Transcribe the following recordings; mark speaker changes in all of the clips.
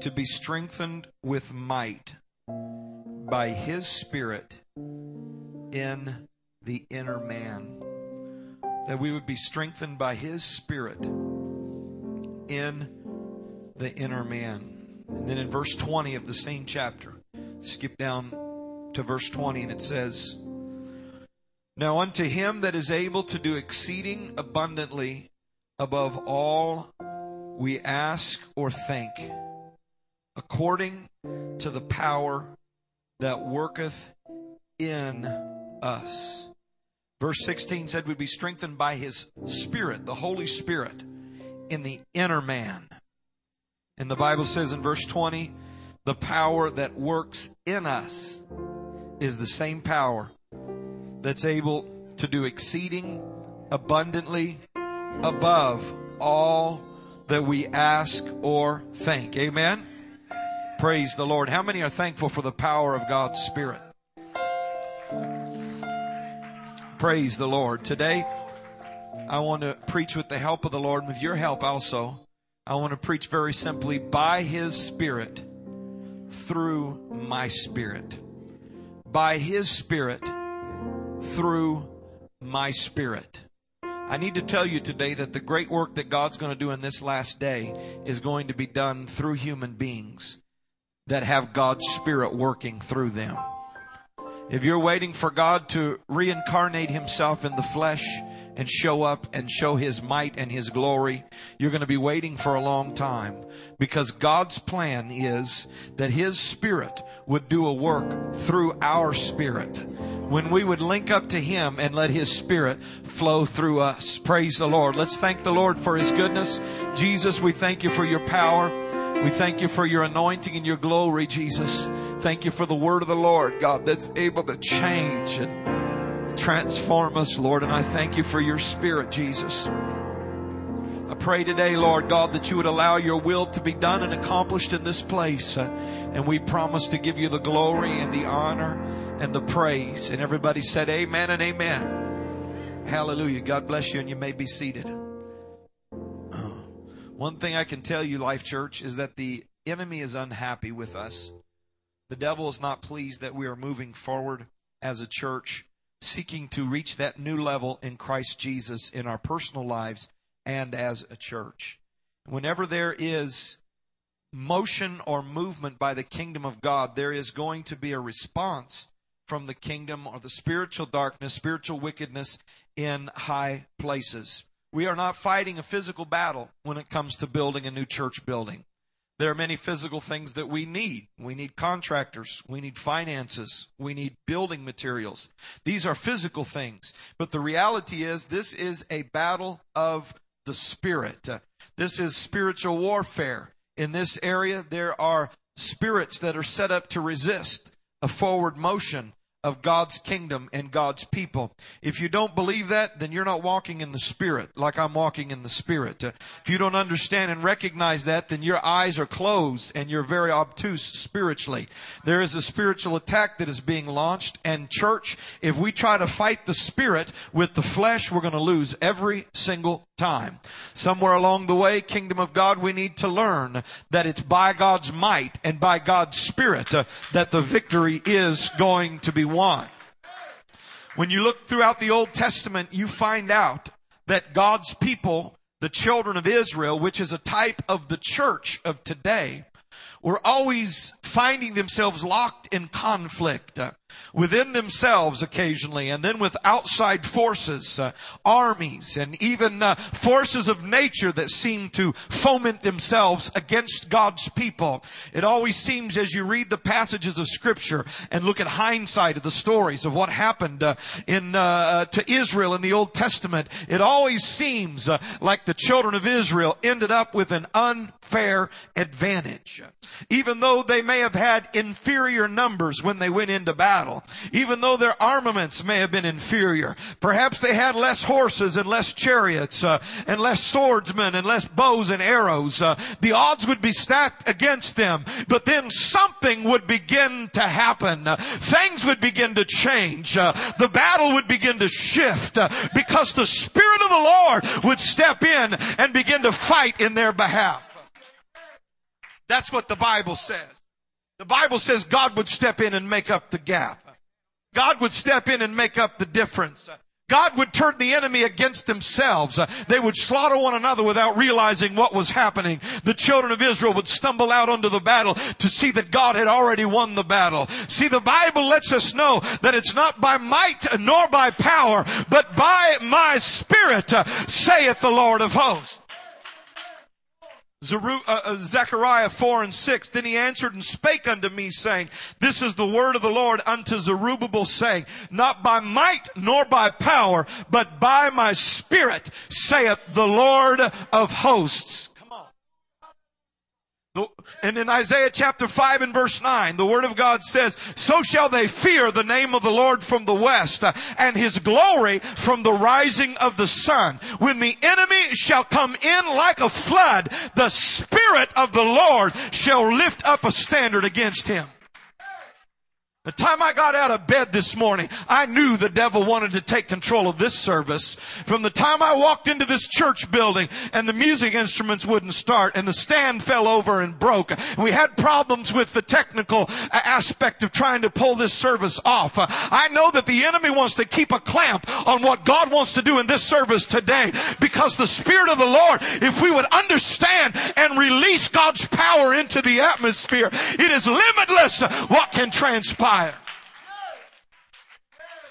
Speaker 1: to be strengthened with might by his Spirit in the inner man. That we would be strengthened by his Spirit in the inner man. And then in verse 20 of the same chapter, skip down to verse 20, and it says, Now unto him that is able to do exceeding abundantly above all we ask or think, according to the power that worketh in us. Verse 16 said we'd be strengthened by his Spirit, the Holy Spirit, in the inner man. And the Bible says in verse 20, the power that works in us is the same power that's able to do exceeding abundantly above all that we ask or think. Amen. Praise the Lord. How many are thankful for the power of God's Spirit? Praise the Lord. Today, I want to preach with the help of the Lord and with your help also. I want to preach very simply by His Spirit through my spirit. By His Spirit through my spirit. I need to tell you today that the great work that God's going to do in this last day is going to be done through human beings that have God's Spirit working through them. If you're waiting for God to reincarnate Himself in the flesh and show up and show His might and His glory, you're going to be waiting for a long time because God's plan is that His Spirit would do a work through our spirit when we would link up to Him and let His Spirit flow through us. Praise the Lord. Let's thank the Lord for His goodness. Jesus, we thank you for your power. We thank you for your anointing and your glory, Jesus. Thank you for the word of the Lord, God, that's able to change and transform us, Lord. And I thank you for your spirit, Jesus. I pray today, Lord God, that you would allow your will to be done and accomplished in this place. Uh, and we promise to give you the glory and the honor and the praise. And everybody said, Amen and Amen. Hallelujah. God bless you, and you may be seated. One thing I can tell you, Life Church, is that the enemy is unhappy with us. The devil is not pleased that we are moving forward as a church, seeking to reach that new level in Christ Jesus in our personal lives and as a church. Whenever there is motion or movement by the kingdom of God, there is going to be a response from the kingdom or the spiritual darkness, spiritual wickedness in high places. We are not fighting a physical battle when it comes to building a new church building. There are many physical things that we need. We need contractors. We need finances. We need building materials. These are physical things. But the reality is this is a battle of the spirit. Uh, this is spiritual warfare. In this area, there are spirits that are set up to resist a forward motion of God's kingdom and God's people. If you don't believe that, then you're not walking in the Spirit like I'm walking in the Spirit. Uh, if you don't understand and recognize that, then your eyes are closed and you're very obtuse spiritually. There is a spiritual attack that is being launched and church, if we try to fight the Spirit with the flesh, we're going to lose every single time. Somewhere along the way, kingdom of God, we need to learn that it's by God's might and by God's Spirit uh, that the victory is going to be won. When you look throughout the Old Testament, you find out that God's people, the children of Israel, which is a type of the church of today, were always finding themselves locked in conflict uh, within themselves occasionally and then with outside forces, uh, armies and even uh, forces of nature that seem to foment themselves against God's people. It always seems as you read the passages of scripture and look at hindsight of the stories of what happened uh, in uh, to Israel in the Old Testament, it always seems uh, like the children of Israel ended up with an unfair advantage. Even though they may have had inferior numbers when they went into battle, even though their armaments may have been inferior, perhaps they had less horses and less chariots uh, and less swordsmen and less bows and arrows. Uh, the odds would be stacked against them, but then something would begin to happen. Uh, things would begin to change. Uh, the battle would begin to shift uh, because the Spirit of the Lord would step in and begin to fight in their behalf. That's what the Bible says. The Bible says God would step in and make up the gap. God would step in and make up the difference. God would turn the enemy against themselves. They would slaughter one another without realizing what was happening. The children of Israel would stumble out onto the battle to see that God had already won the battle. See, the Bible lets us know that it's not by might nor by power, but by my spirit, saith the Lord of hosts. Uh, uh, Zechariah 4 and 6. Then he answered and spake unto me saying, This is the word of the Lord unto Zerubbabel saying, Not by might nor by power, but by my spirit, saith the Lord of hosts. And in Isaiah chapter 5 and verse 9, the word of God says, So shall they fear the name of the Lord from the west, uh, and his glory from the rising of the sun. When the enemy shall come in like a flood, the Spirit of the Lord shall lift up a standard against him. The time I got out of bed this morning, I knew the devil wanted to take control of this service. From the time I walked into this church building and the music instruments wouldn't start and the stand fell over and broke. We had problems with the technical aspect of trying to pull this service off. I know that the enemy wants to keep a clamp on what God wants to do in this service today because the Spirit of the Lord, if we would understand and release God's power into the atmosphere, it is limitless what can transpire fire.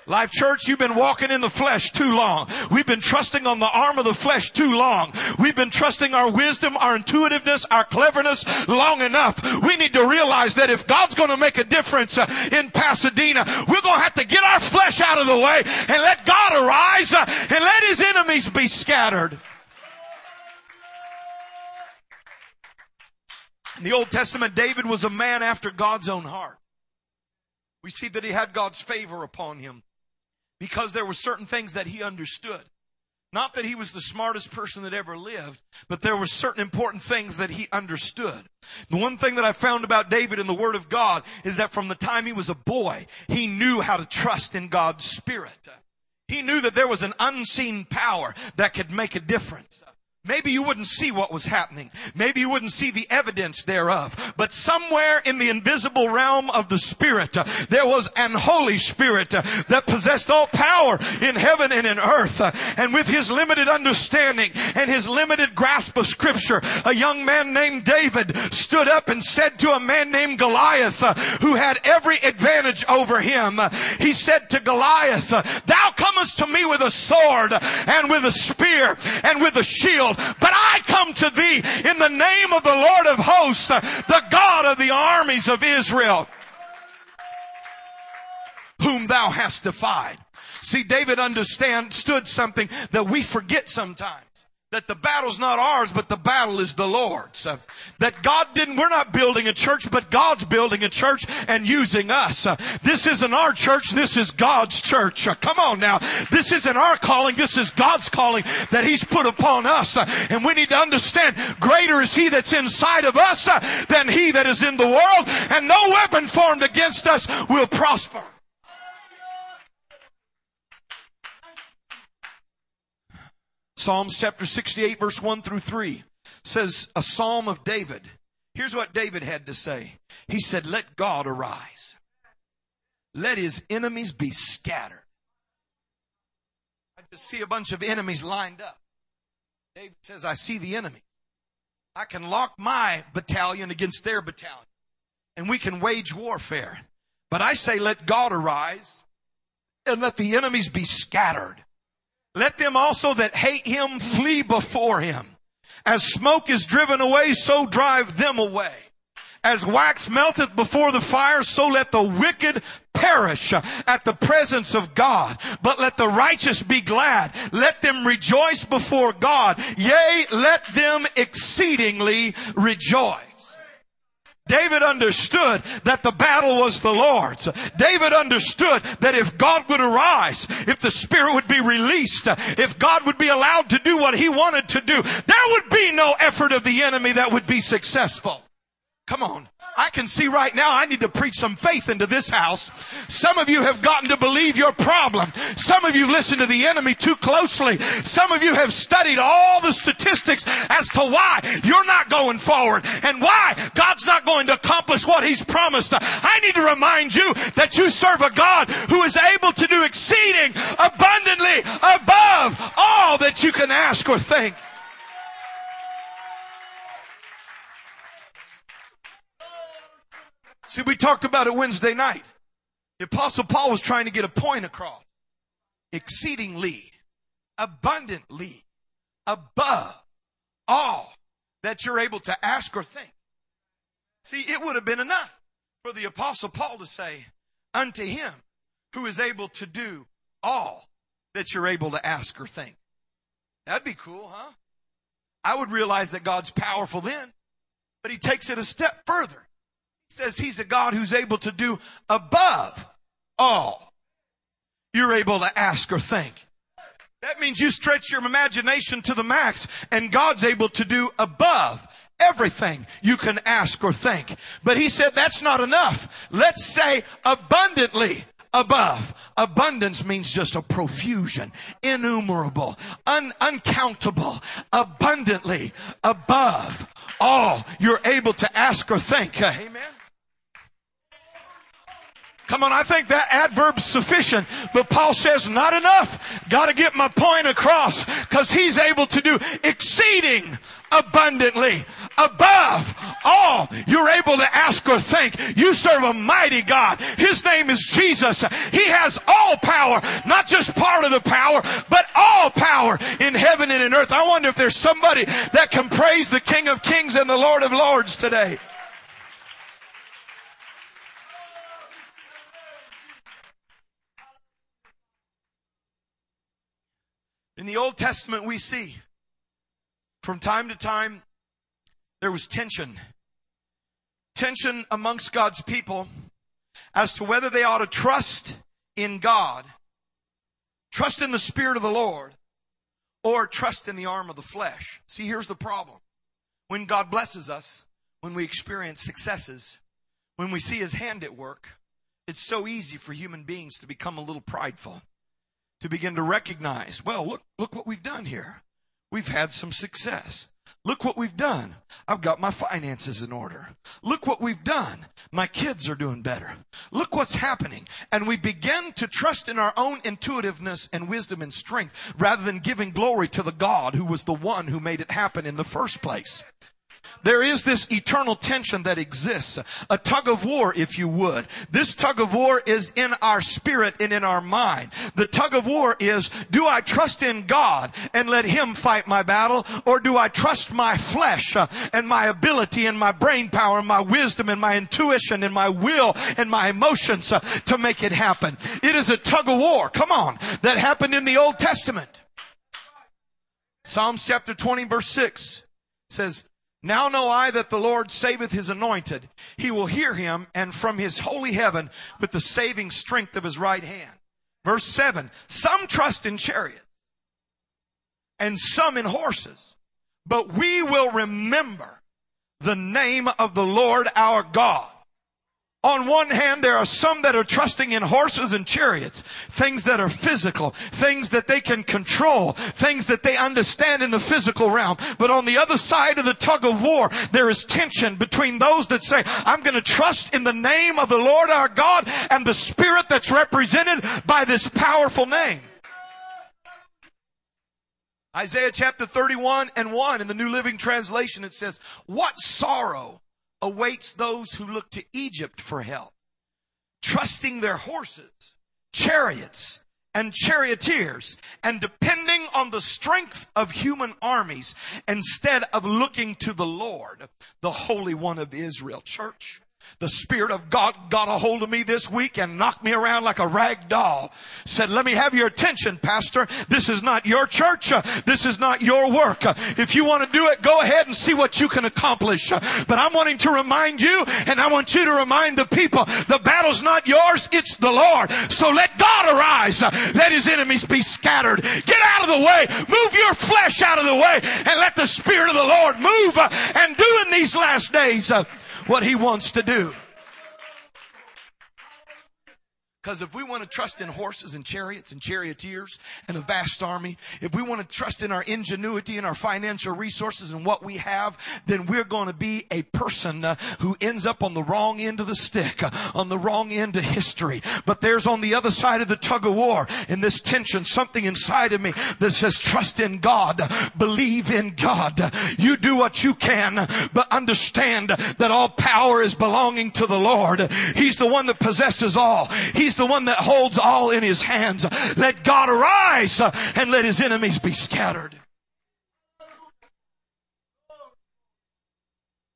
Speaker 1: Life Church, you've been walking in the flesh too long. We've been trusting on the arm of the flesh too long. We've been trusting our wisdom, our intuitiveness, our cleverness long enough. We need to realize that if God's going to make a difference uh, in Pasadena, we're going to have to get our flesh out of the way and let God arise uh, and let his enemies be scattered. In the Old Testament, David was a man after God's own heart we see that he had God's favor upon him because there were certain things that he understood. Not that he was the smartest person that ever lived, but there were certain important things that he understood. The one thing that I found about David in the Word of God is that from the time he was a boy, he knew how to trust in God's Spirit. He knew that there was an unseen power that could make a difference. Maybe you wouldn't see what was happening. Maybe you wouldn't see the evidence thereof. But somewhere in the invisible realm of the Spirit, uh, there was an Holy Spirit uh, that possessed all power in heaven and in earth. Uh, and with his limited understanding and his limited grasp of Scripture, a young man named David stood up and said to a man named Goliath, uh, who had every advantage over him, uh, he said to Goliath, Thou comest to me with a sword and with a spear and with a shield but I come to thee in the name of the Lord of hosts, the God of the armies of Israel, whom thou hast defied. See, David understood something that we forget sometimes that the battle's not ours, but the battle is the Lord's. Uh, that God didn't, we're not building a church, but God's building a church and using us. Uh, this isn't our church, this is God's church. Uh, come on now. This isn't our calling, this is God's calling that He's put upon us. And we need to understand, greater is He that's inside of us than He that is in the world, and no weapon formed against us will prosper. Psalms chapter 68 verse 1 through 3 says a psalm of David. Here's what David had to say. He said, let God arise. Let his enemies be scattered. I just see a bunch of enemies lined up. David says, I see the enemy. I can lock my battalion against their battalion and we can wage warfare. But I say, let God arise and let the enemies be scattered. Let them also that hate him flee before him. As smoke is driven away, so drive them away. As wax melteth before the fire, so let the wicked perish at the presence of God. But let the righteous be glad. Let them rejoice before God. Yea, let them exceedingly rejoice. David understood that the battle was the Lord's. David understood that if God would arise, if the Spirit would be released, if God would be allowed to do what he wanted to do, there would be no effort of the enemy that would be successful. Come on. I can see right now I need to preach some faith into this house. Some of you have gotten to believe your problem. Some of you listened to the enemy too closely. Some of you have studied all the statistics as to why you're not going forward and why God's not going to accomplish what He's promised. I need to remind you that you serve a God who is able to do exceeding abundantly above all that you can ask or think. See, we talked about it Wednesday night. The apostle Paul was trying to get a point across. Exceedingly, abundantly, above all that you're able to ask or think. See, it would have been enough for the apostle Paul to say, unto him who is able to do all that you're able to ask or think. That'd be cool, huh? I would realize that God's powerful then, but he takes it a step further says he's a God who's able to do above all you're able to ask or think. That means you stretch your imagination to the max and God's able to do above everything you can ask or think. But he said that's not enough. Let's say abundantly above. Abundance means just a profusion, innumerable, un- uncountable, abundantly above all you're able to ask or think. Amen. Come on, I think that adverb's sufficient, but Paul says not enough. Gotta get my point across, cause he's able to do exceeding abundantly above all you're able to ask or think. You serve a mighty God. His name is Jesus. He has all power, not just part of the power, but all power in heaven and in earth. I wonder if there's somebody that can praise the King of Kings and the Lord of Lords today. In the Old Testament, we see from time to time there was tension. Tension amongst God's people as to whether they ought to trust in God, trust in the Spirit of the Lord, or trust in the arm of the flesh. See, here's the problem. When God blesses us, when we experience successes, when we see His hand at work, it's so easy for human beings to become a little prideful to begin to recognize, well, look, look what we've done here. We've had some success. Look what we've done. I've got my finances in order. Look what we've done. My kids are doing better. Look what's happening. And we begin to trust in our own intuitiveness and wisdom and strength rather than giving glory to the God who was the one who made it happen in the first place. There is this eternal tension that exists. A tug of war, if you would. This tug of war is in our spirit and in our mind. The tug of war is, do I trust in God and let Him fight my battle? Or do I trust my flesh uh, and my ability and my brain power and my wisdom and my intuition and my will and my emotions uh, to make it happen? It is a tug of war. Come on. That happened in the Old Testament. Psalms chapter 20 verse 6 says, now know I that the Lord saveth his anointed. He will hear him and from his holy heaven with the saving strength of his right hand. Verse 7 Some trust in chariots and some in horses, but we will remember the name of the Lord our God. On one hand, there are some that are trusting in horses and chariots, things that are physical, things that they can control, things that they understand in the physical realm. But on the other side of the tug of war, there is tension between those that say, I'm going to trust in the name of the Lord our God and the spirit that's represented by this powerful name. Isaiah chapter 31 and 1 in the New Living Translation, it says, What sorrow awaits those who look to Egypt for help, trusting their horses, chariots, and charioteers, and depending on the strength of human armies instead of looking to the Lord, the Holy One of Israel. Church, the Spirit of God got a hold of me this week and knocked me around like a rag doll. Said, let me have your attention, Pastor. This is not your church. This is not your work. If you want to do it, go ahead and see what you can accomplish. But I'm wanting to remind you and I want you to remind the people, the battle's not yours, it's the Lord. So let God arise. Let his enemies be scattered. Get out of the way. Move your flesh out of the way and let the Spirit of the Lord move and do in these last days what He wants to do. Because if we want to trust in horses and chariots and charioteers and a vast army, if we want to trust in our ingenuity and our financial resources and what we have, then we're going to be a person uh, who ends up on the wrong end of the stick, uh, on the wrong end of history. But there's on the other side of the tug of war in this tension something inside of me that says trust in God, believe in God. You do what you can, but understand that all power is belonging to the Lord. He's the one that possesses all. He's He's the one that holds all in his hands. Let God arise and let his enemies be scattered.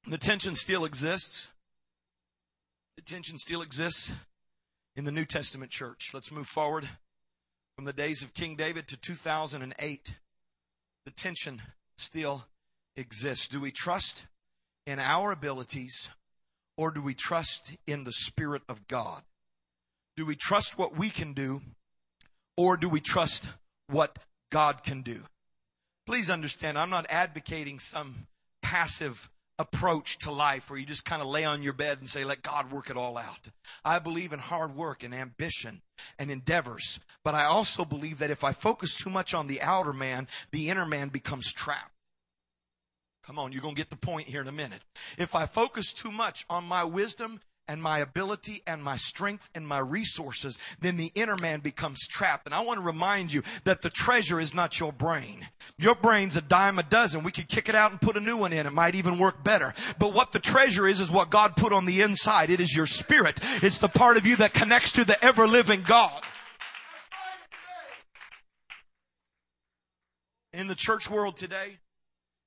Speaker 1: The tension still exists. The tension still exists in the New Testament church. Let's move forward from the days of King David to 2008. The tension still exists. Do we trust in our abilities or do we trust in the Spirit of God? Do we trust what we can do or do we trust what God can do? Please understand, I'm not advocating some passive approach to life where you just kind of lay on your bed and say, let God work it all out. I believe in hard work and ambition and endeavors, but I also believe that if I focus too much on the outer man, the inner man becomes trapped. Come on, you're going to get the point here in a minute. If I focus too much on my wisdom and my ability and my strength and my resources, then the inner man becomes trapped. And I want to remind you that the treasure is not your brain. Your brain's a dime a dozen. We could kick it out and put a new one in. It might even work better. But what the treasure is, is what God put on the inside. It is your spirit. It's the part of you that connects to the ever living God. In the church world today,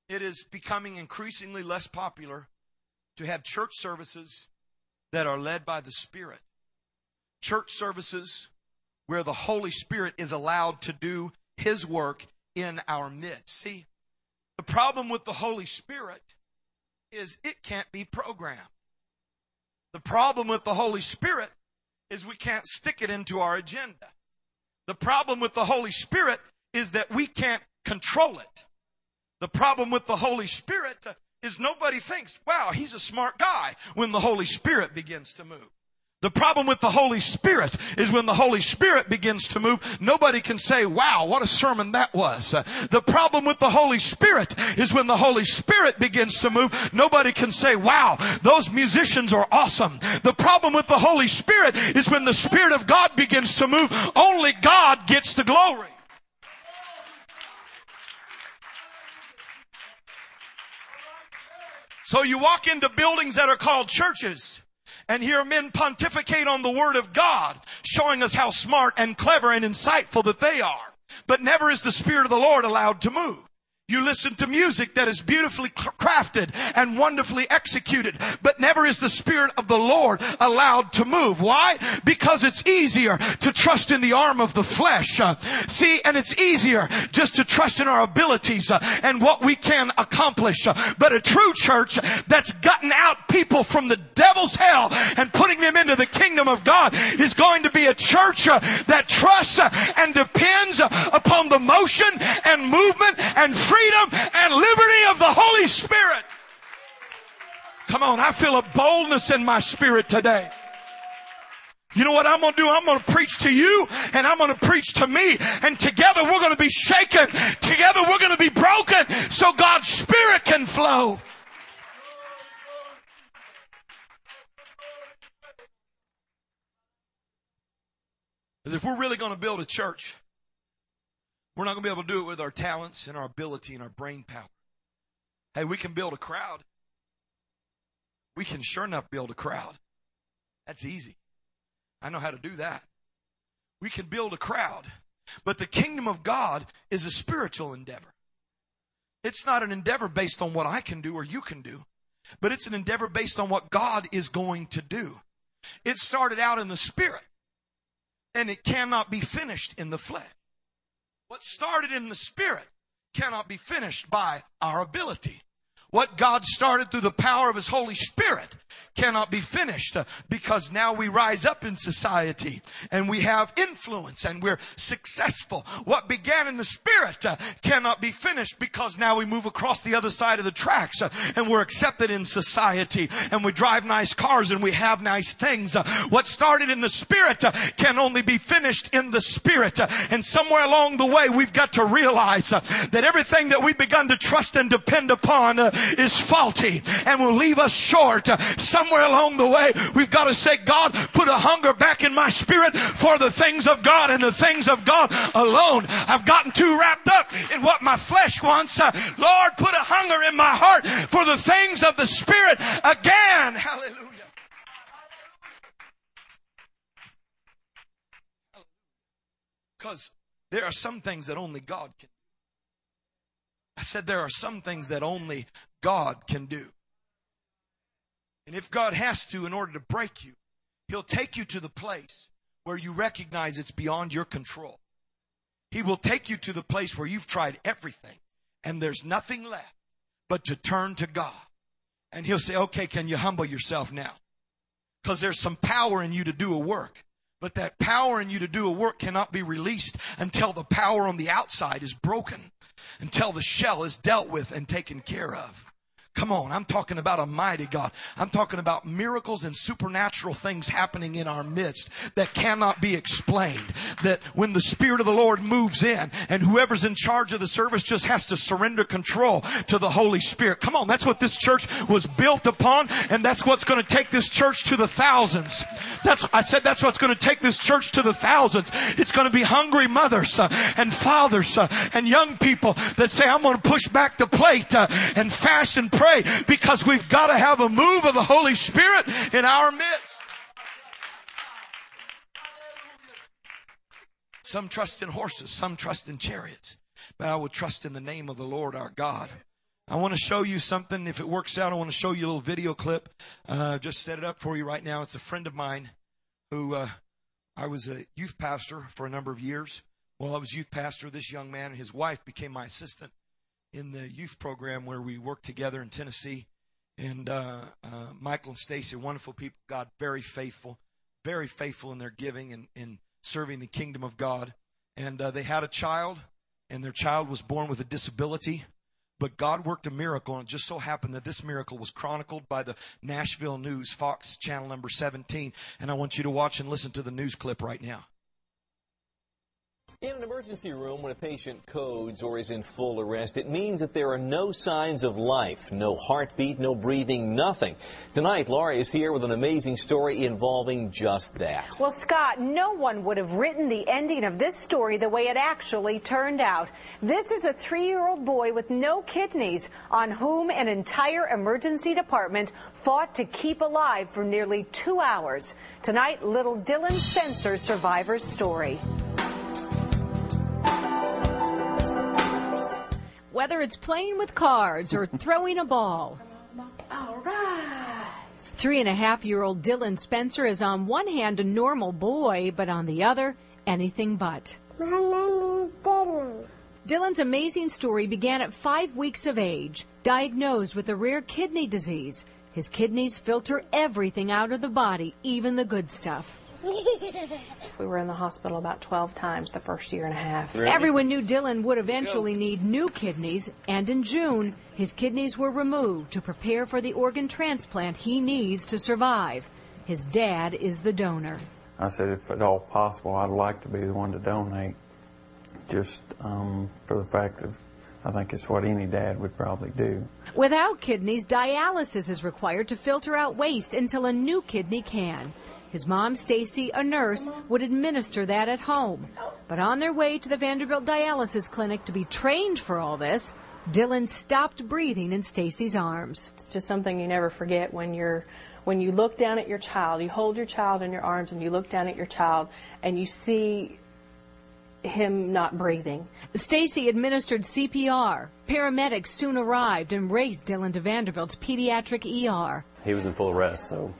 Speaker 1: it is becoming increasingly less popular to have church services that are led by the Spirit. Church services where the Holy Spirit is allowed to do His work in our midst. See, the problem with the Holy Spirit is it can't be programmed. The problem with the Holy Spirit is we can't stick it into our agenda. The problem with the Holy Spirit is that we can't control it. The problem with the Holy Spirit is nobody thinks, wow, he's a smart guy when the Holy Spirit begins to move. The problem with the Holy Spirit is when the Holy Spirit begins to move, nobody can say, wow, what a sermon that was. The problem with the Holy Spirit is when the Holy Spirit begins to move, nobody can say, wow, those musicians are awesome. The problem with the Holy Spirit is when the Spirit of God begins to move, only God gets the glory. So you walk into buildings that are called churches and hear men pontificate on the Word of God, showing us how smart and clever and insightful that they are. But never is the Spirit of the Lord allowed to move. You listen to music that is beautifully crafted and wonderfully executed, but never is the Spirit of the Lord allowed to move. Why? Because it's easier to trust in the arm of the flesh. Uh, see, and it's easier just to trust in our abilities uh, and what we can accomplish. Uh, but a true church that's gotten out people from the devil's hell and putting them into the kingdom of God is going to be a church uh, that trusts uh, and depends upon the motion and movement and freedom freedom and liberty of the Holy Spirit. Come on, I feel a boldness in my spirit today. You know what I'm going to do? I'm going to preach to you and I'm going to preach to me. And together we're going to be shaken. Together we're going to be broken so God's Spirit can flow. Because if we're really going to build a church, we're not going to be able to do it with our talents and our ability and our brain power. Hey, we can build a crowd. We can sure enough build a crowd. That's easy. I know how to do that. We can build a crowd. But the kingdom of God is a spiritual endeavor. It's not an endeavor based on what I can do or you can do, but it's an endeavor based on what God is going to do. It started out in the spirit and it cannot be finished in the flesh. What started in the Spirit cannot be finished by our ability. What God started through the power of His Holy Spirit cannot be finished uh, because now we rise up in society and we have influence and we're successful. What began in the spirit uh, cannot be finished because now we move across the other side of the tracks uh, and we're accepted in society and we drive nice cars and we have nice things. What started in the spirit can only be finished in the spirit. And somewhere along the way, we've got to realize that everything that we've begun to trust and depend upon is faulty and will leave us short. Somewhere along the way, we've got to say, God, put a hunger back in my spirit for the things of God and the things of God alone. I've gotten too wrapped up in what my flesh wants. Uh, Lord, put a hunger in my heart for the things of the Spirit again. Hallelujah. Because there are some things that only God can. I said there are some things that only God can do. And if God has to, in order to break you, He'll take you to the place where you recognize it's beyond your control. He will take you to the place where you've tried everything and there's nothing left but to turn to God. And He'll say, okay, can you humble yourself now? Because there's some power in you to do a work. But that power in you to do a work cannot be released until the power on the outside is broken, until the shell is dealt with and taken care of. Come on, I'm talking about a mighty God. I'm talking about miracles and supernatural things happening in our midst that cannot be explained. That when the Spirit of the Lord moves in and whoever's in charge of the service just has to surrender control to the Holy Spirit. Come on, that's what this church was built upon and that's what's going to take this church to the thousands. That's, I said that's what's going to take this church to the thousands. It's going to be hungry mothers uh, and fathers uh, and young people that say, I'm going to push back the plate uh, and fast and pray pray because we've got to have a move of the Holy Spirit in our midst. Some trust in horses, some trust in chariots, but I will trust in the name of the Lord our God. I want to show you something. If it works out, I want to show you a little video clip. Uh, just set it up for you right now. It's a friend of mine who uh, I was a youth pastor for a number of years. While I was youth pastor, this young man and his wife became my assistant in the youth program where we worked together in Tennessee. And uh, uh, Michael and Stacy, wonderful people, God, very faithful, very faithful in their giving and in serving the kingdom of God. And uh, they had a child, and their child was born with a disability. But God worked a miracle, and it just so happened that this miracle was chronicled by the Nashville News, Fox channel number 17. And I want you to watch and listen to the news clip right now.
Speaker 2: In an emergency room, when a patient codes or is in full arrest, it means that there are no signs of life, no heartbeat, no breathing, nothing. Tonight, Laura is here with an amazing story involving just that.
Speaker 3: Well, Scott, no one would have written the ending of this story the way it actually turned out. This is a three-year-old boy with no kidneys on whom an entire emergency department fought to keep alive for nearly two hours. Tonight, little Dylan Spencer's survivor's story.
Speaker 4: Whether it's playing with cards or throwing a ball.
Speaker 3: All right.
Speaker 4: Three and a half year old Dylan Spencer is on one hand a normal boy, but on the other, anything but.
Speaker 5: My name is Dylan.
Speaker 4: Dylan's amazing story began at five weeks of age, diagnosed with a rare kidney disease. His kidneys filter everything out of the body, even the good stuff.
Speaker 6: We were in the hospital about 12 times the first year and a half.
Speaker 4: Really? Everyone knew Dylan would eventually need new kidneys, and in June, his kidneys were removed to prepare for the organ transplant he needs to survive. His dad is the donor.
Speaker 7: I said, if at all possible, I'd like to be the one to donate, just um, for the fact of I think it's what any dad would probably do.
Speaker 4: Without kidneys, dialysis is required to filter out waste until a new kidney can. His mom, Stacy, a nurse, would administer that at home. But on their way to the Vanderbilt Dialysis Clinic to be trained for all this, Dylan stopped breathing in Stacy's arms.
Speaker 6: It's just something you never forget when you're when you look down at your child, you hold your child in your arms and you look down at your child and you see him not breathing.
Speaker 4: Stacy administered CPR. Paramedics soon arrived and raced Dylan to Vanderbilt's pediatric ER.
Speaker 8: He was in full arrest, so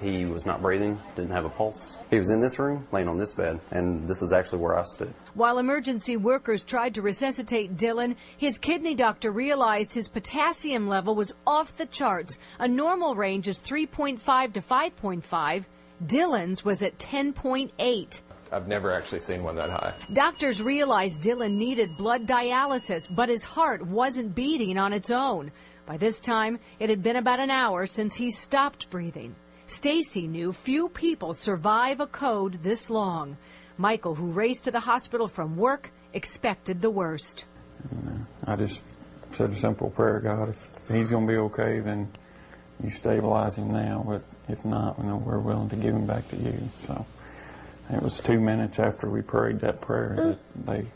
Speaker 8: He was not breathing, didn't have a pulse. He was in this room, laying on this bed, and this is actually where I stood.
Speaker 4: While emergency workers tried to resuscitate Dylan, his kidney doctor realized his potassium level was off the charts. A normal range is 3.5 to 5.5. Dylan's was at 10.8.
Speaker 9: I've never actually seen one that high.
Speaker 4: Doctors realized Dylan needed blood dialysis, but his heart wasn't beating on its own. By this time, it had been about an hour since he stopped breathing. Stacy knew few people survive a code this long. Michael, who raced to the hospital from work, expected the worst.
Speaker 7: I just said a simple prayer, God, if he's going to be okay, then you stabilize him now. But if not, you know, we're willing to give him back to you. So it was two minutes after we prayed that prayer mm. that they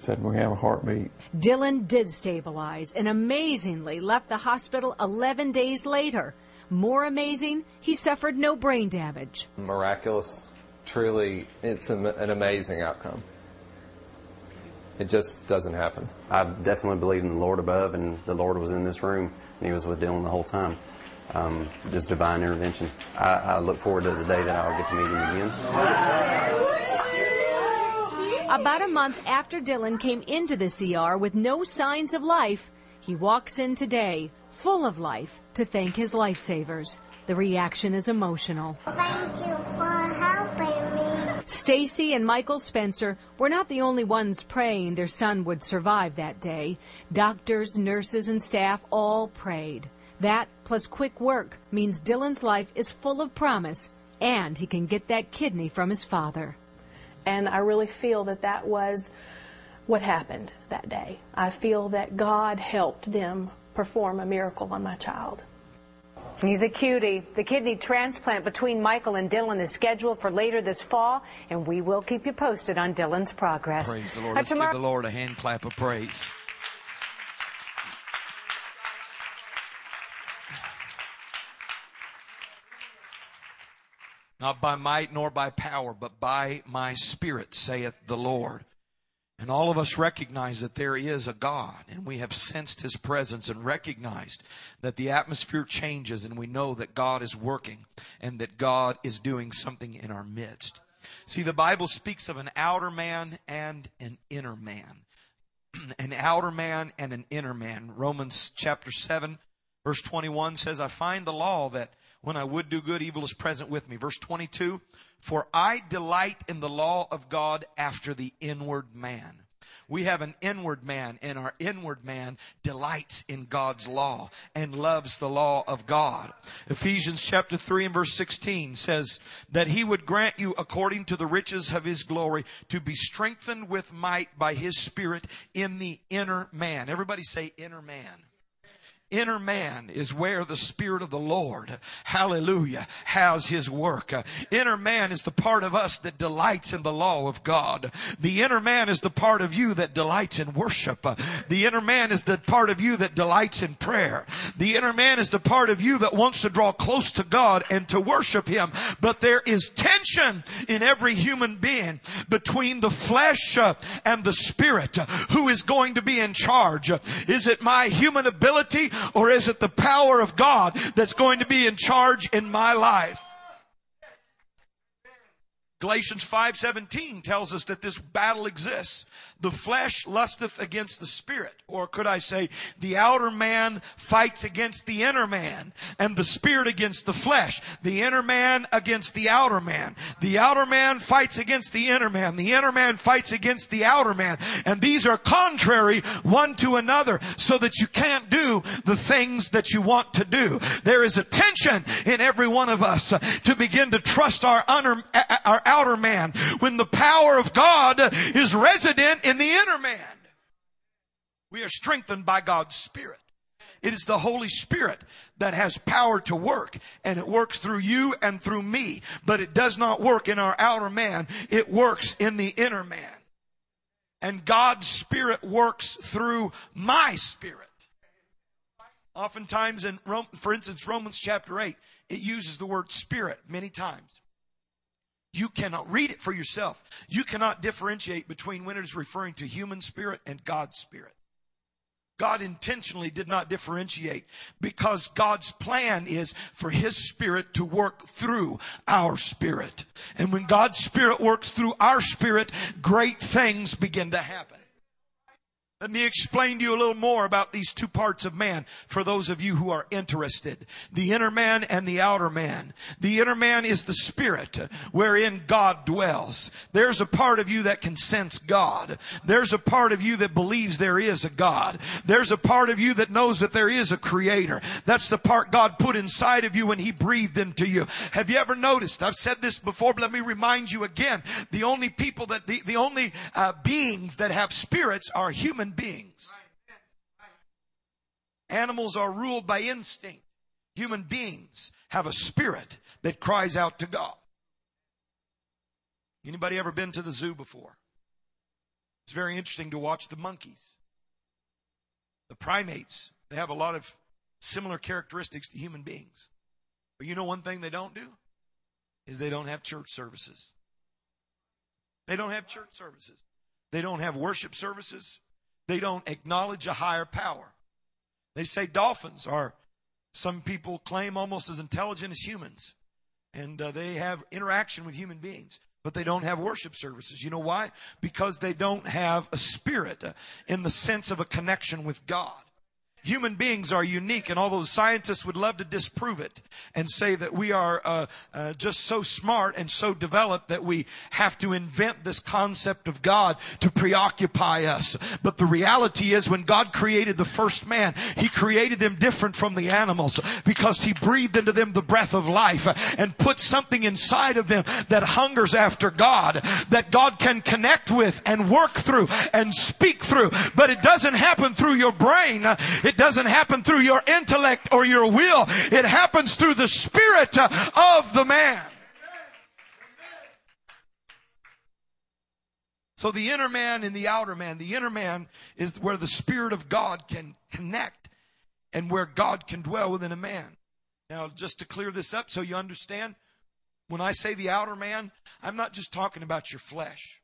Speaker 7: said we have a heartbeat.
Speaker 4: Dylan did stabilize and amazingly left the hospital 11 days later. More amazing, he suffered no brain damage.
Speaker 9: Miraculous. Truly, it's an amazing outcome. It just doesn't happen.
Speaker 8: I definitely believe in the Lord above, and the Lord was in this room, and He was with Dylan the whole time. Um, just divine intervention. I, I look forward to the day that I'll get to meet him again.
Speaker 4: About a month after Dylan came into the CR with no signs of life, he walks in today full of life to thank his lifesavers. The reaction is emotional.
Speaker 5: Thank you for helping me.
Speaker 4: Stacy and Michael Spencer were not the only ones praying their son would survive that day. Doctors, nurses, and staff all prayed. That, plus quick work, means Dylan's life is full of promise and he can get that kidney from his father.
Speaker 6: And I really feel that that was what happened that day. I feel that God helped them perform a miracle on my child.
Speaker 3: He's a cutie. The kidney transplant between Michael and Dylan is scheduled for later this fall, and we will keep you posted on Dylan's progress.
Speaker 1: Praise the Lord. Uh, Let's give the Lord a hand clap of praise. Not by might nor by power, but by my spirit, saith the Lord. And all of us recognize that there is a God, and we have sensed His presence and recognized that the atmosphere changes, and we know that God is working and that God is doing something in our midst. See, the Bible speaks of an outer man and an inner man. an outer man and an inner man. Romans chapter 7, verse 21 says, I find the law that when I would do good, evil is present with me. Verse 22, for I delight in the law of God after the inward man. We have an inward man, and our inward man delights in God's law and loves the law of God. Ephesians chapter 3 and verse 16 says that he would grant you according to the riches of his glory to be strengthened with might by his spirit in the inner man. Everybody say inner man. Inner man is where the Spirit of the Lord, hallelujah, has His work. Inner man is the part of us that delights in the law of God. The inner man is the part of you that delights in worship. The inner man is the part of you that delights in prayer. The inner man is the part of you that wants to draw close to God and to worship Him. But there is tension in every human being between the flesh and the Spirit. Who is going to be in charge? Is it my human ability or is it the power of God that's going to be in charge in my life? Galatians 5:17 tells us that this battle exists. The flesh lusteth against the spirit, or could I say the outer man fights against the inner man and the spirit against the flesh, the inner man against the outer man. The outer man fights against the inner man, the inner man fights against the outer man, and these are contrary one to another so that you can't do the things that you want to do. There is a tension in every one of us to begin to trust our, under, our outer man when the power of God is resident in the inner man. We are strengthened by God's Spirit. It is the Holy Spirit that has power to work and it works through you and through me, but it does not work in our outer man. It works in the inner man. And God's Spirit works through my spirit. Oftentimes in, for instance, Romans chapter 8, it uses the word spirit many times. You cannot read it for yourself. You cannot differentiate between when it is referring to human spirit and God's spirit. God intentionally did not differentiate because God's plan is for His Spirit to work through our spirit. And when God's Spirit works through our spirit, great things begin to happen. Let me explain to you a little more about these two parts of man for those of you who are interested. The inner man and the outer man. The inner man is the spirit wherein God dwells. There's a part of you that can sense God. There's a part of you that believes there is a God. There's a part of you that knows that there is a creator. That's the part God put inside of you when He breathed into you. Have you ever noticed? I've said this before, but let me remind you again. The only people that, the, the only uh, beings that have spirits are human beings. Animals are ruled by instinct. Human beings have a spirit that cries out to God. Anybody ever been to the zoo before? It's very interesting to watch the monkeys. The primates, they have a lot of similar characteristics to human beings. But you know one thing they don't do? Is they don't have church services. They don't have church services. They don't have worship services. They don't acknowledge a higher power. They say dolphins are, some people claim almost as intelligent as humans. And uh, they have interaction with human beings. But they don't have worship services. You know why? Because they don't have a spirit uh, in the sense of a connection with God. Human beings are unique, and although scientists would love to disprove it and say that we are uh, uh, just so smart and so developed that we have to invent this concept of God to preoccupy us. But the reality is when God created the first man, He created them different from the animals because He breathed into them the breath of life and put something inside of them that hungers after God, that God can connect with and work through and speak through. But it doesn't happen through your brain. It it doesn't happen through your intellect or your will. It happens through the spirit uh, of the man. So the inner man and the outer man, the inner man is where the Spirit of God can connect and where God can dwell within a man. Now, just to clear this up so you understand, when I say the outer man, I'm not just talking about your flesh.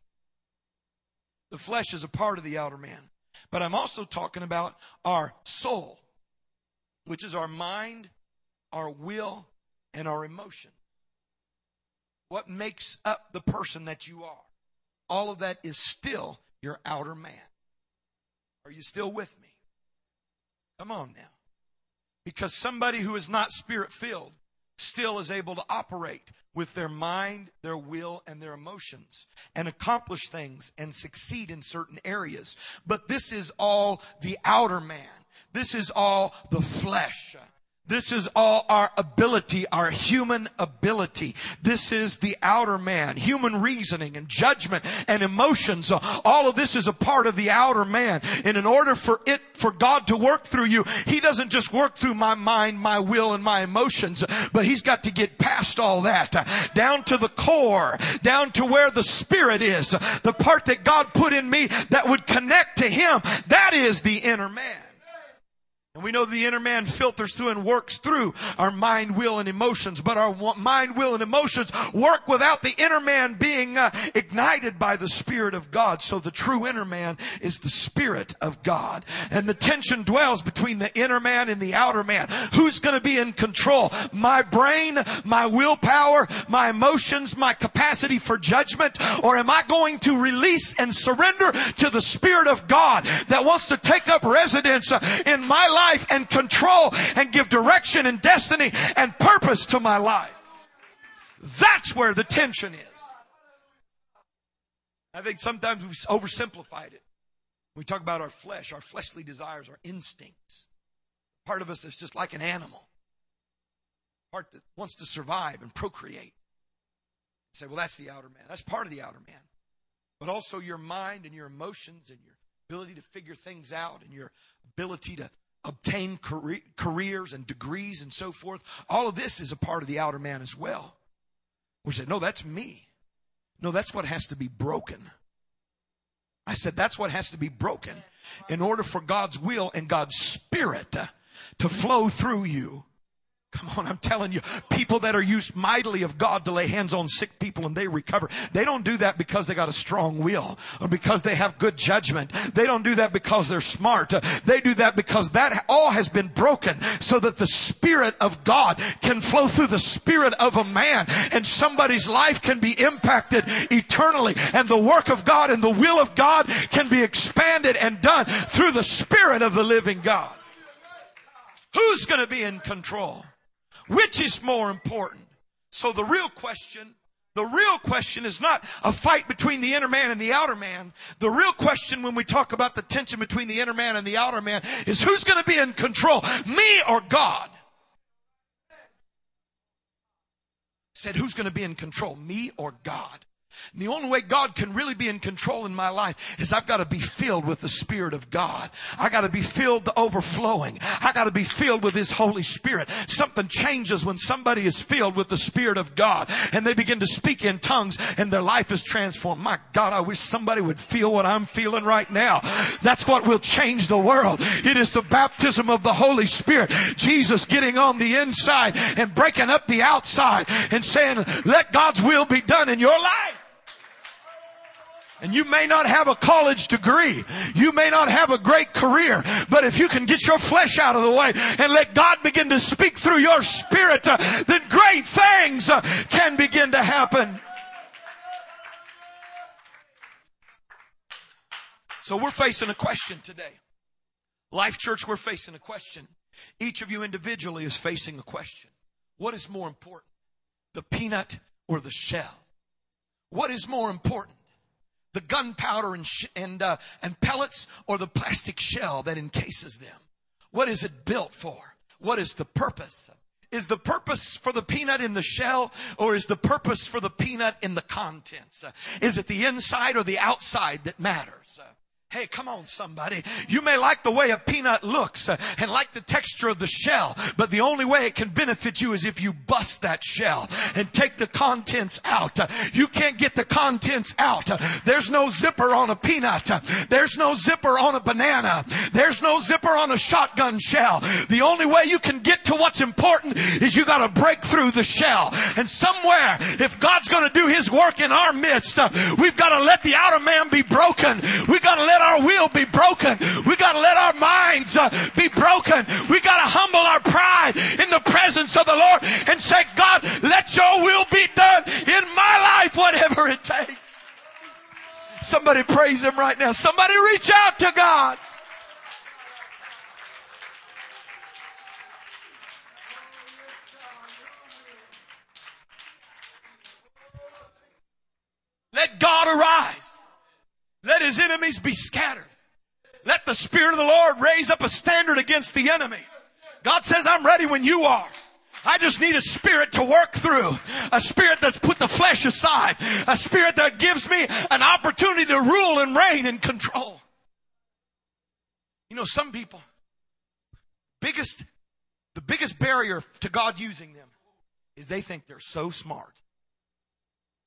Speaker 1: The flesh is a part of the outer man. But I'm also talking about our soul, which is our mind, our will, and our emotion. What makes up the person that you are. All of that is still your outer man. Are you still with me? Come on now. Because somebody who is not spirit filled still is able to operate with their mind, their will, and their emotions and accomplish things and succeed in certain areas. But this is all the outer man. This is all the flesh. This is all our ability, our human ability. This is the outer man, human reasoning and judgment and emotions. All of this is a part of the outer man. And in order for it, for God to work through you, He doesn't just work through my mind, my will, and my emotions, but He's got to get past all that, down to the core, down to where the Spirit is, the part that God put in me that would connect to Him. That is the inner man. And we know the inner man filters through and works through our mind, will, and emotions, but our mind, will, and emotions work without the inner man being uh, ignited by the Spirit of God. So the true inner man is the Spirit of God. And the tension dwells between the inner man and the outer man. Who's going to be in control? My brain, my willpower, my emotions, my capacity for judgment? Or am I going to release and surrender to the Spirit of God that wants to take up residence in my life? Life and control and give direction and destiny and purpose to my life. That's where the tension is. I think sometimes we've oversimplified it. We talk about our flesh, our fleshly desires, our instincts. Part of us is just like an animal. Part that wants to survive and procreate. say, well, that's the outer man. That's part of the outer man. But also your mind and your emotions and your ability to figure things out and your ability to obtain careers and degrees and so forth. All of this is a part of the outer man as well. We said, no, that's me. No, that's what has to be broken. I said, that's what has to be broken in order for God's will and God's spirit to flow through you. Come on, I'm telling you, people that are used mightily of God to lay hands on sick people and they recover. They don't do that because they got a strong will or because they have good judgment. They don't do that because they're smart. They do that because that all has been broken so that the Spirit of God can flow through the spirit of a man and somebody's life can be impacted eternally and the work of God and the will of God can be expanded and done through the Spirit of the living God. Who's going to be in control? Which is more important? So the real question, the real question is not a fight between the inner man and the outer man. The real question when we talk about the tension between the inner man and the outer man is who's going to be in control? Me or God? Said who's going to be in control? Me or God? And the only way God can really be in control in my life is I've got to be filled with the Spirit of God. I got to be filled to overflowing. I got to be filled with His Holy Spirit. Something changes when somebody is filled with the Spirit of God and they begin to speak in tongues and their life is transformed. My God, I wish somebody would feel what I'm feeling right now. That's what will change the world. It is the baptism of the Holy Spirit. Jesus getting on the inside and breaking up the outside and saying, let God's will be done in your life. And you may not have a college degree. You may not have a great career. But if you can get your flesh out of the way and let God begin to speak through your spirit, uh, then great things uh, can begin to happen. So we're facing a question today. Life Church, we're facing a question. Each of you individually is facing a question. What is more important? The peanut or the shell? What is more important? The gunpowder and, sh- and, uh, and pellets or the plastic shell that encases them? What is it built for? What is the purpose? Is the purpose for the peanut in the shell or is the purpose for the peanut in the contents? Is it the inside or the outside that matters? Hey, come on somebody. You may like the way a peanut looks uh, and like the texture of the shell, but the only way it can benefit you is if you bust that shell and take the contents out. Uh, you can't get the contents out. Uh, there's no zipper on a peanut. There's no zipper on a banana. There's no zipper on a shotgun shell. The only way you can get to what's important is you gotta break through the shell. And somewhere, if God's gonna do His work in our midst, we've gotta let the outer man be broken. We've gotta let our will be broken. We got to let our minds uh, be broken. We got to humble our pride in the presence of the Lord and say, God, let your will be done in my life, whatever it takes. Somebody praise him right now. Somebody reach out to God. Let God arise. Let his enemies be scattered. Let the Spirit of the Lord raise up a standard against the enemy. God says, I'm ready when you are. I just need a spirit to work through. A spirit that's put the flesh aside. A spirit that gives me an opportunity to rule and reign and control. You know, some people, biggest, the biggest barrier to God using them is they think they're so smart.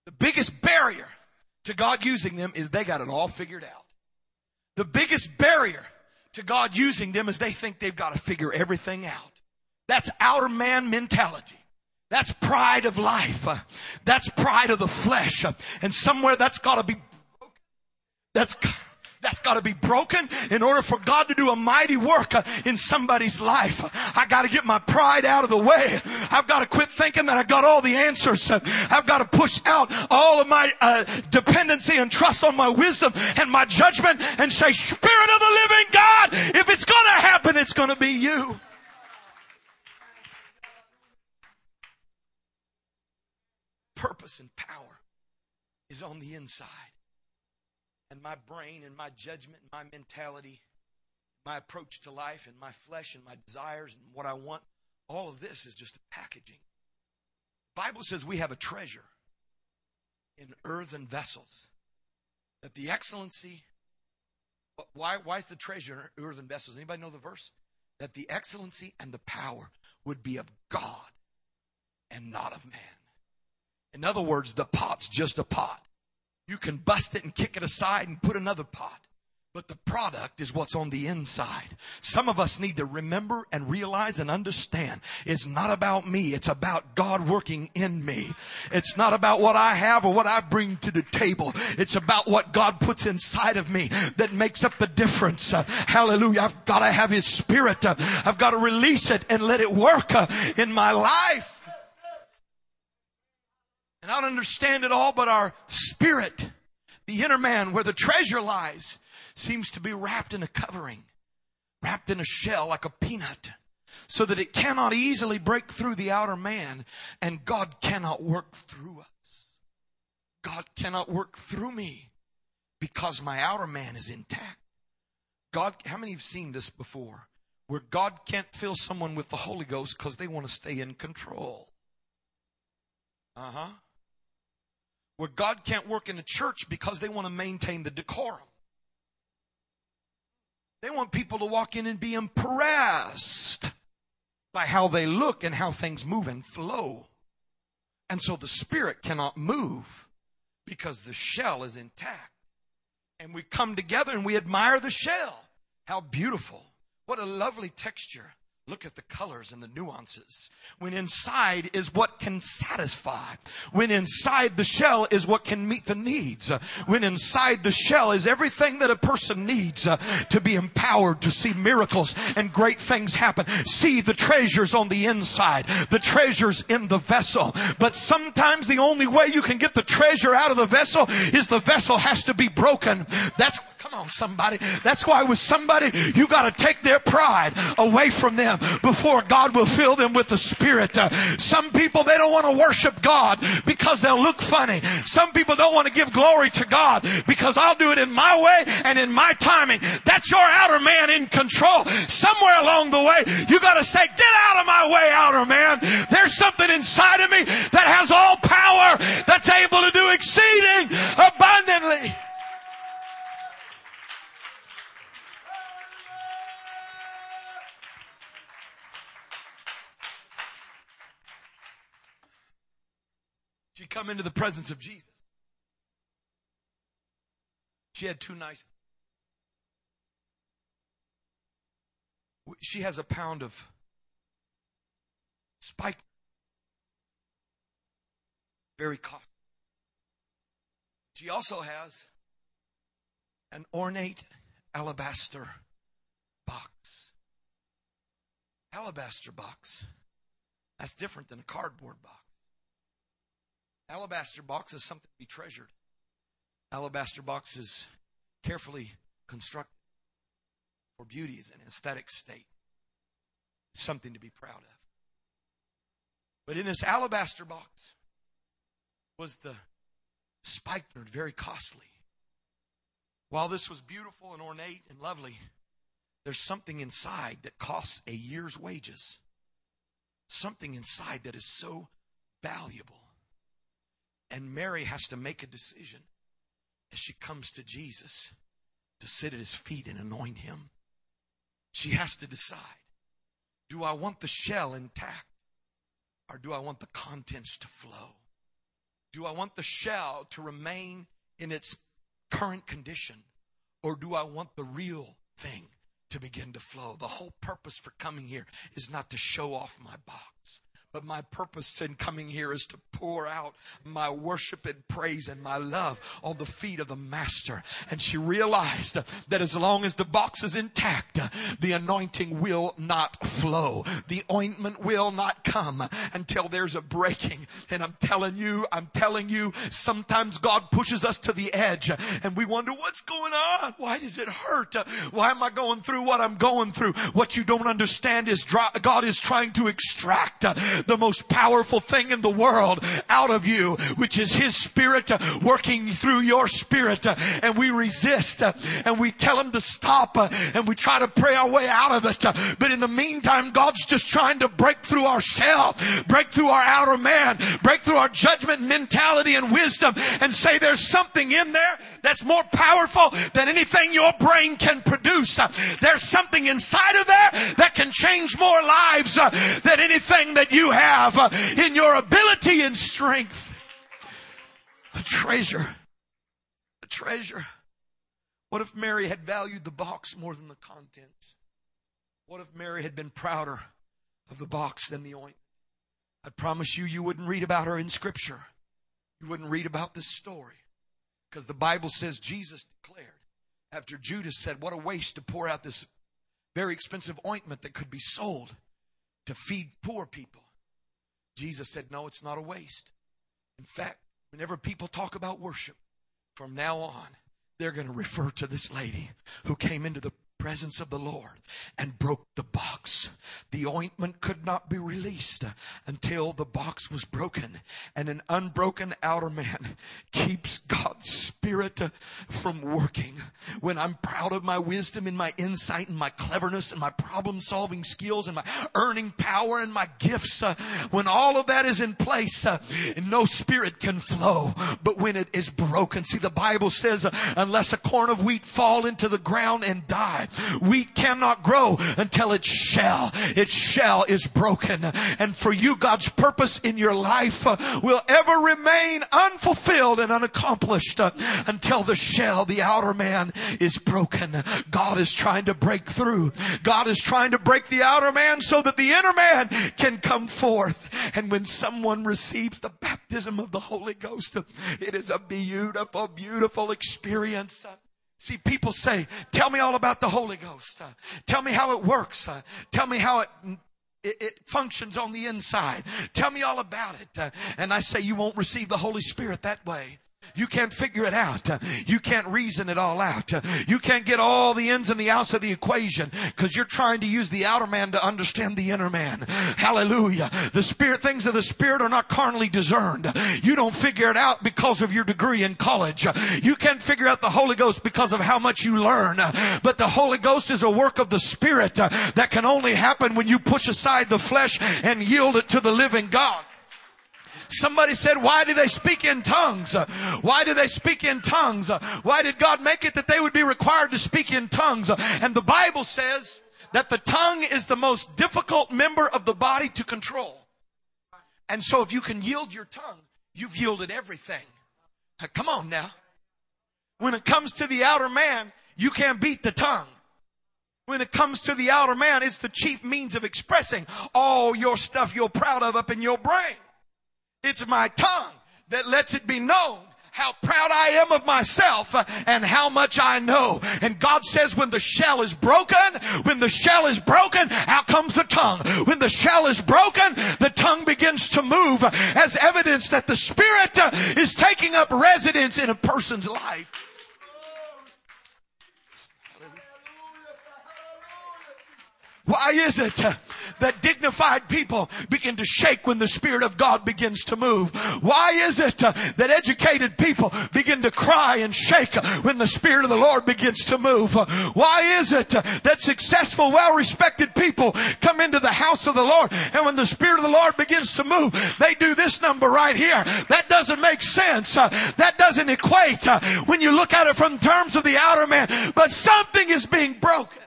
Speaker 1: The biggest barrier to God using them is they got it all figured out. The biggest barrier to God using them is they think they've got to figure everything out. That's outer man mentality. That's pride of life. That's pride of the flesh. And somewhere that's got to be broken. That's that's got to be broken in order for God to do a mighty work uh, in somebody's life. I got to get my pride out of the way. I've got to quit thinking that I got all the answers. I've got to push out all of my uh, dependency and trust on my wisdom and my judgment and say, Spirit of the living God, if it's going to happen, it's going to be you. Purpose and power is on the inside and my brain and my judgment and my mentality, my approach to life and my flesh and my desires and what I want, all of this is just a packaging. The Bible says we have a treasure in earthen vessels. That the excellency, why, why is the treasure in earthen vessels? Anybody know the verse? That the excellency and the power would be of God and not of man. In other words, the pot's just a pot. You can bust it and kick it aside and put another pot. But the product is what's on the inside. Some of us need to remember and realize and understand it's not about me. It's about God working in me. It's not about what I have or what I bring to the table. It's about what God puts inside of me that makes up the difference. Uh, hallelujah. I've got to have His Spirit. Uh, I've got to release it and let it work uh, in my life. And I don't understand it all, but our spirit, the inner man where the treasure lies, seems to be wrapped in a covering, wrapped in a shell like a peanut, so that it cannot easily break through the outer man, and God cannot work through us. God cannot work through me because my outer man is intact. God, how many have seen this before? Where God can't fill someone with the Holy Ghost because they want to stay in control. Uh huh. Where God can't work in a church because they want to maintain the decorum. They want people to walk in and be impressed by how they look and how things move and flow. And so the spirit cannot move because the shell is intact. And we come together and we admire the shell. How beautiful. What a lovely texture. Look at the colors and the nuances. When inside is what can satisfy. When inside the shell is what can meet the needs. When inside the shell is everything that a person needs uh, to be empowered to see miracles and great things happen. See the treasures on the inside, the treasures in the vessel. But sometimes the only way you can get the treasure out of the vessel is the vessel has to be broken. That's Come on, somebody. That's why with somebody, you gotta take their pride away from them before God will fill them with the Spirit. Uh, some people, they don't want to worship God because they'll look funny. Some people don't want to give glory to God because I'll do it in my way and in my timing. That's your outer man in control. Somewhere along the way, you gotta say, get out of my way, outer man. There's something inside of me that has all power that's able to do exceeding abundantly. Come into the presence of Jesus. She had two nice. She has a pound of spike. Very costly. She also has an ornate alabaster box. Alabaster box. That's different than a cardboard box. Alabaster box is something to be treasured. Alabaster box is carefully constructed for beauty is an aesthetic state. It's something to be proud of. But in this alabaster box was the spikenard, very costly. While this was beautiful and ornate and lovely, there's something inside that costs a year's wages. Something inside that is so valuable and Mary has to make a decision as she comes to Jesus to sit at his feet and anoint him. She has to decide do I want the shell intact or do I want the contents to flow? Do I want the shell to remain in its current condition or do I want the real thing to begin to flow? The whole purpose for coming here is not to show off my box. But my purpose in coming here is to pour out my worship and praise and my love on the feet of the Master. And she realized that as long as the box is intact, the anointing will not flow. The ointment will not come until there's a breaking. And I'm telling you, I'm telling you, sometimes God pushes us to the edge and we wonder what's going on? Why does it hurt? Why am I going through what I'm going through? What you don't understand is God is trying to extract the most powerful thing in the world out of you, which is His Spirit working through your spirit. And we resist and we tell Him to stop and we try to pray our way out of it. But in the meantime, God's just trying to break through our shell, break through our outer man, break through our judgment mentality and wisdom and say there's something in there that's more powerful than anything your brain can produce. There's something inside of there that can change more lives than anything that you have uh, in your ability and strength. A treasure. A treasure. What if Mary had valued the box more than the contents? What if Mary had been prouder of the box than the ointment? I promise you, you wouldn't read about her in Scripture. You wouldn't read about this story. Because the Bible says Jesus declared, after Judas said, What a waste to pour out this very expensive ointment that could be sold to feed poor people. Jesus said, No, it's not a waste. In fact, whenever people talk about worship, from now on, they're going to refer to this lady who came into the presence of the Lord and broke the box. The ointment could not be released until the box was broken. And an unbroken outer man keeps God's Spirit from working. When I'm proud of my wisdom and my insight and my cleverness and my problem solving skills and my earning power and my gifts, uh, when all of that is in place, uh, no spirit can flow. But when it is broken, see the Bible says, uh, unless a corn of wheat fall into the ground and die, Wheat cannot grow until its shell, its shell is broken. And for you, God's purpose in your life uh, will ever remain unfulfilled and unaccomplished uh, until the shell, the outer man is broken. God is trying to break through. God is trying to break the outer man so that the inner man can come forth. And when someone receives the baptism of the Holy Ghost, it is a beautiful, beautiful experience. See, people say, tell me all about the Holy Ghost. Uh, tell me how it works. Uh, tell me how it, it, it, functions on the inside. Tell me all about it. Uh, and I say, you won't receive the Holy Spirit that way. You can't figure it out. You can't reason it all out. You can't get all the ins and the outs of the equation because you're trying to use the outer man to understand the inner man. Hallelujah. The spirit, things of the spirit are not carnally discerned. You don't figure it out because of your degree in college. You can't figure out the Holy Ghost because of how much you learn. But the Holy Ghost is a work of the spirit that can only happen when you push aside the flesh and yield it to the living God. Somebody said, why do they speak in tongues? Why do they speak in tongues? Why did God make it that they would be required to speak in tongues? And the Bible says that the tongue is the most difficult member of the body to control. And so if you can yield your tongue, you've yielded everything. Come on now. When it comes to the outer man, you can't beat the tongue. When it comes to the outer man, it's the chief means of expressing all your stuff you're proud of up in your brain. It's my tongue that lets it be known how proud I am of myself and how much I know. And God says when the shell is broken, when the shell is broken, out comes the tongue. When the shell is broken, the tongue begins to move as evidence that the Spirit is taking up residence in a person's life. Why is it that dignified people begin to shake when the Spirit of God begins to move? Why is it uh, that educated people begin to cry and shake when the Spirit of the Lord begins to move? Why is it uh, that successful, well-respected people come into the house of the Lord and when the Spirit of the Lord begins to move, they do this number right here. That doesn't make sense. Uh, that doesn't equate when you look at it from terms of the outer man, but something is being broken.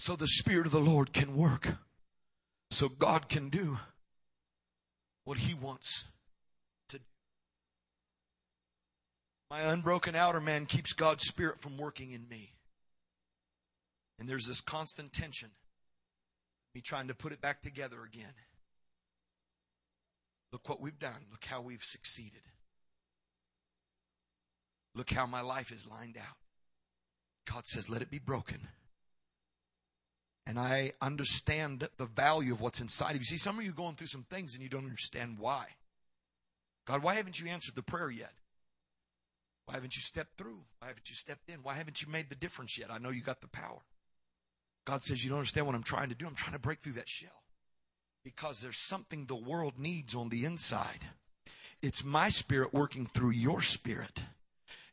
Speaker 1: So the Spirit of the Lord can work, so God can do what He wants to do. My unbroken outer man keeps God's Spirit from working in me. And there's this constant tension, me trying to put it back together again. Look what we've done. Look how we've succeeded. Look how my life is lined out. God says, let it be broken and I understand the value of what's inside of you. See, some of you going through some things and you don't understand why. God, why haven't you answered the prayer yet? Why haven't you stepped through? Why haven't you stepped in? Why haven't you made the difference yet? I know you got the power. God says, You don't understand what I'm trying to do. I'm trying to break through that shell because there's something the world needs on the inside. It's my spirit working through your spirit.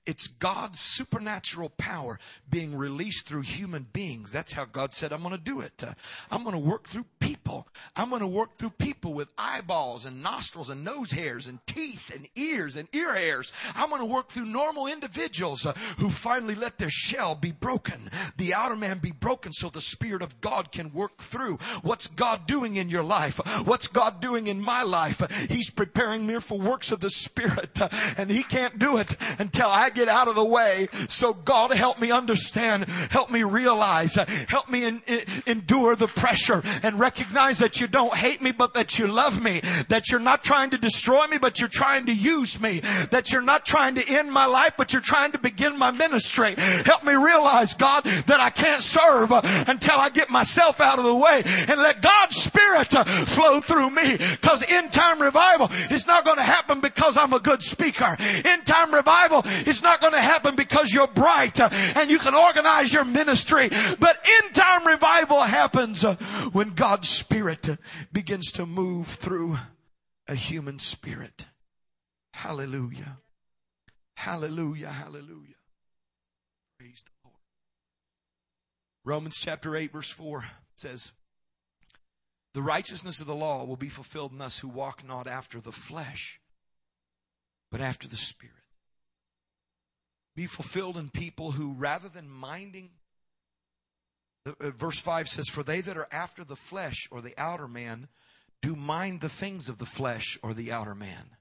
Speaker 1: It's God's supernatural power being released through human beings. That's how God said, I'm going to do it. Uh, I'm going to work through people. People. I'm going to work through people with eyeballs and nostrils and nose hairs and teeth and ears and ear hairs. I'm going to work through normal individuals uh, who finally let their shell be broken, the outer man be broken so the Spirit of God can work through. What's God doing in your life? What's God doing in my life? He's preparing me for works of the Spirit uh, and He can't do it until I get out of the way. So God help me understand, help me realize, help me in, in, endure the pressure and recognize that you don't hate me, but that you love me, that you're not trying to destroy me, but you're trying to use me, that you're not trying to end my life, but you're trying to begin my ministry. Help me realize, God, that I can't serve uh, until I get myself out of the way and let God's Spirit uh, flow through me. Cause end time revival is not going to happen because I'm a good speaker. End time revival is not going to happen because you're bright uh, and you can organize your ministry. But end time revival happens when God's Spirit begins to move through a human spirit. Hallelujah. Hallelujah. Hallelujah. Praise the Lord. Romans chapter 8 verse 4 says, the righteousness of the law will be fulfilled in us who walk not after the flesh, but after the Spirit. Be fulfilled in people who, rather than minding, Uh, verse 5 says, For they that are after the flesh or the outer man do mind the things of the flesh or the outer man.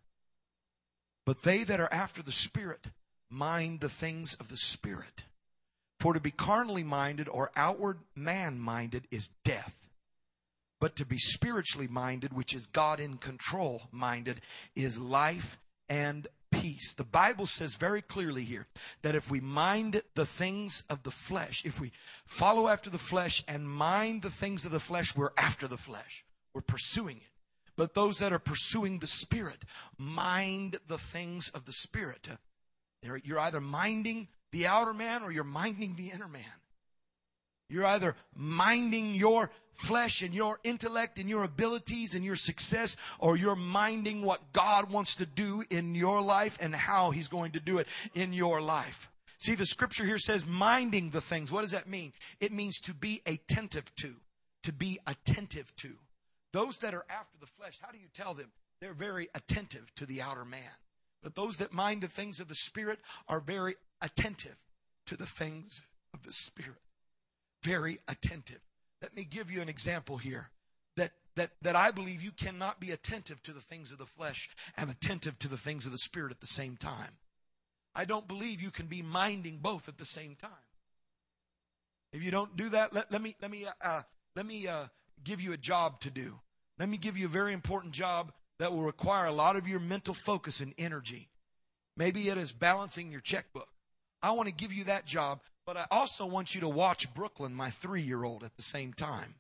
Speaker 1: But they that are after the Spirit mind the things of the Spirit. For to be carnally minded or outward man minded is death. But to be spiritually minded, which is God in control minded, is life and peace. The Bible says very clearly here that if we mind the things of the flesh, if we follow after the flesh and mind the things of the flesh, we're after the flesh. We're pursuing it. But those that are pursuing the Spirit mind the things of the Spirit. You're either minding the outer man or you're minding the inner man. You're either minding your flesh and your intellect and your abilities and your success, or you're minding what God wants to do in your life and how He's going to do it in your life. See, the scripture here says minding the things. What does that mean? It means to be attentive to, to be attentive to. Those that are after the flesh, how do you tell them? They're very attentive to the outer man. But those that mind the things of the Spirit are very attentive to the things of the Spirit. Very attentive. Let me give you an example here that, that, that I believe you cannot be attentive to the things of the flesh and attentive to the things of the Spirit at the same time. I don't believe you can be minding both at the same time. If you don't do that, let, let me, let me, uh, let me uh, give you a job to do. Let me give you a very important job that will require a lot of your mental focus and energy. Maybe it is balancing your checkbook. I want to give you that job, but I also want you to watch Brooklyn, my three year old, at the same time.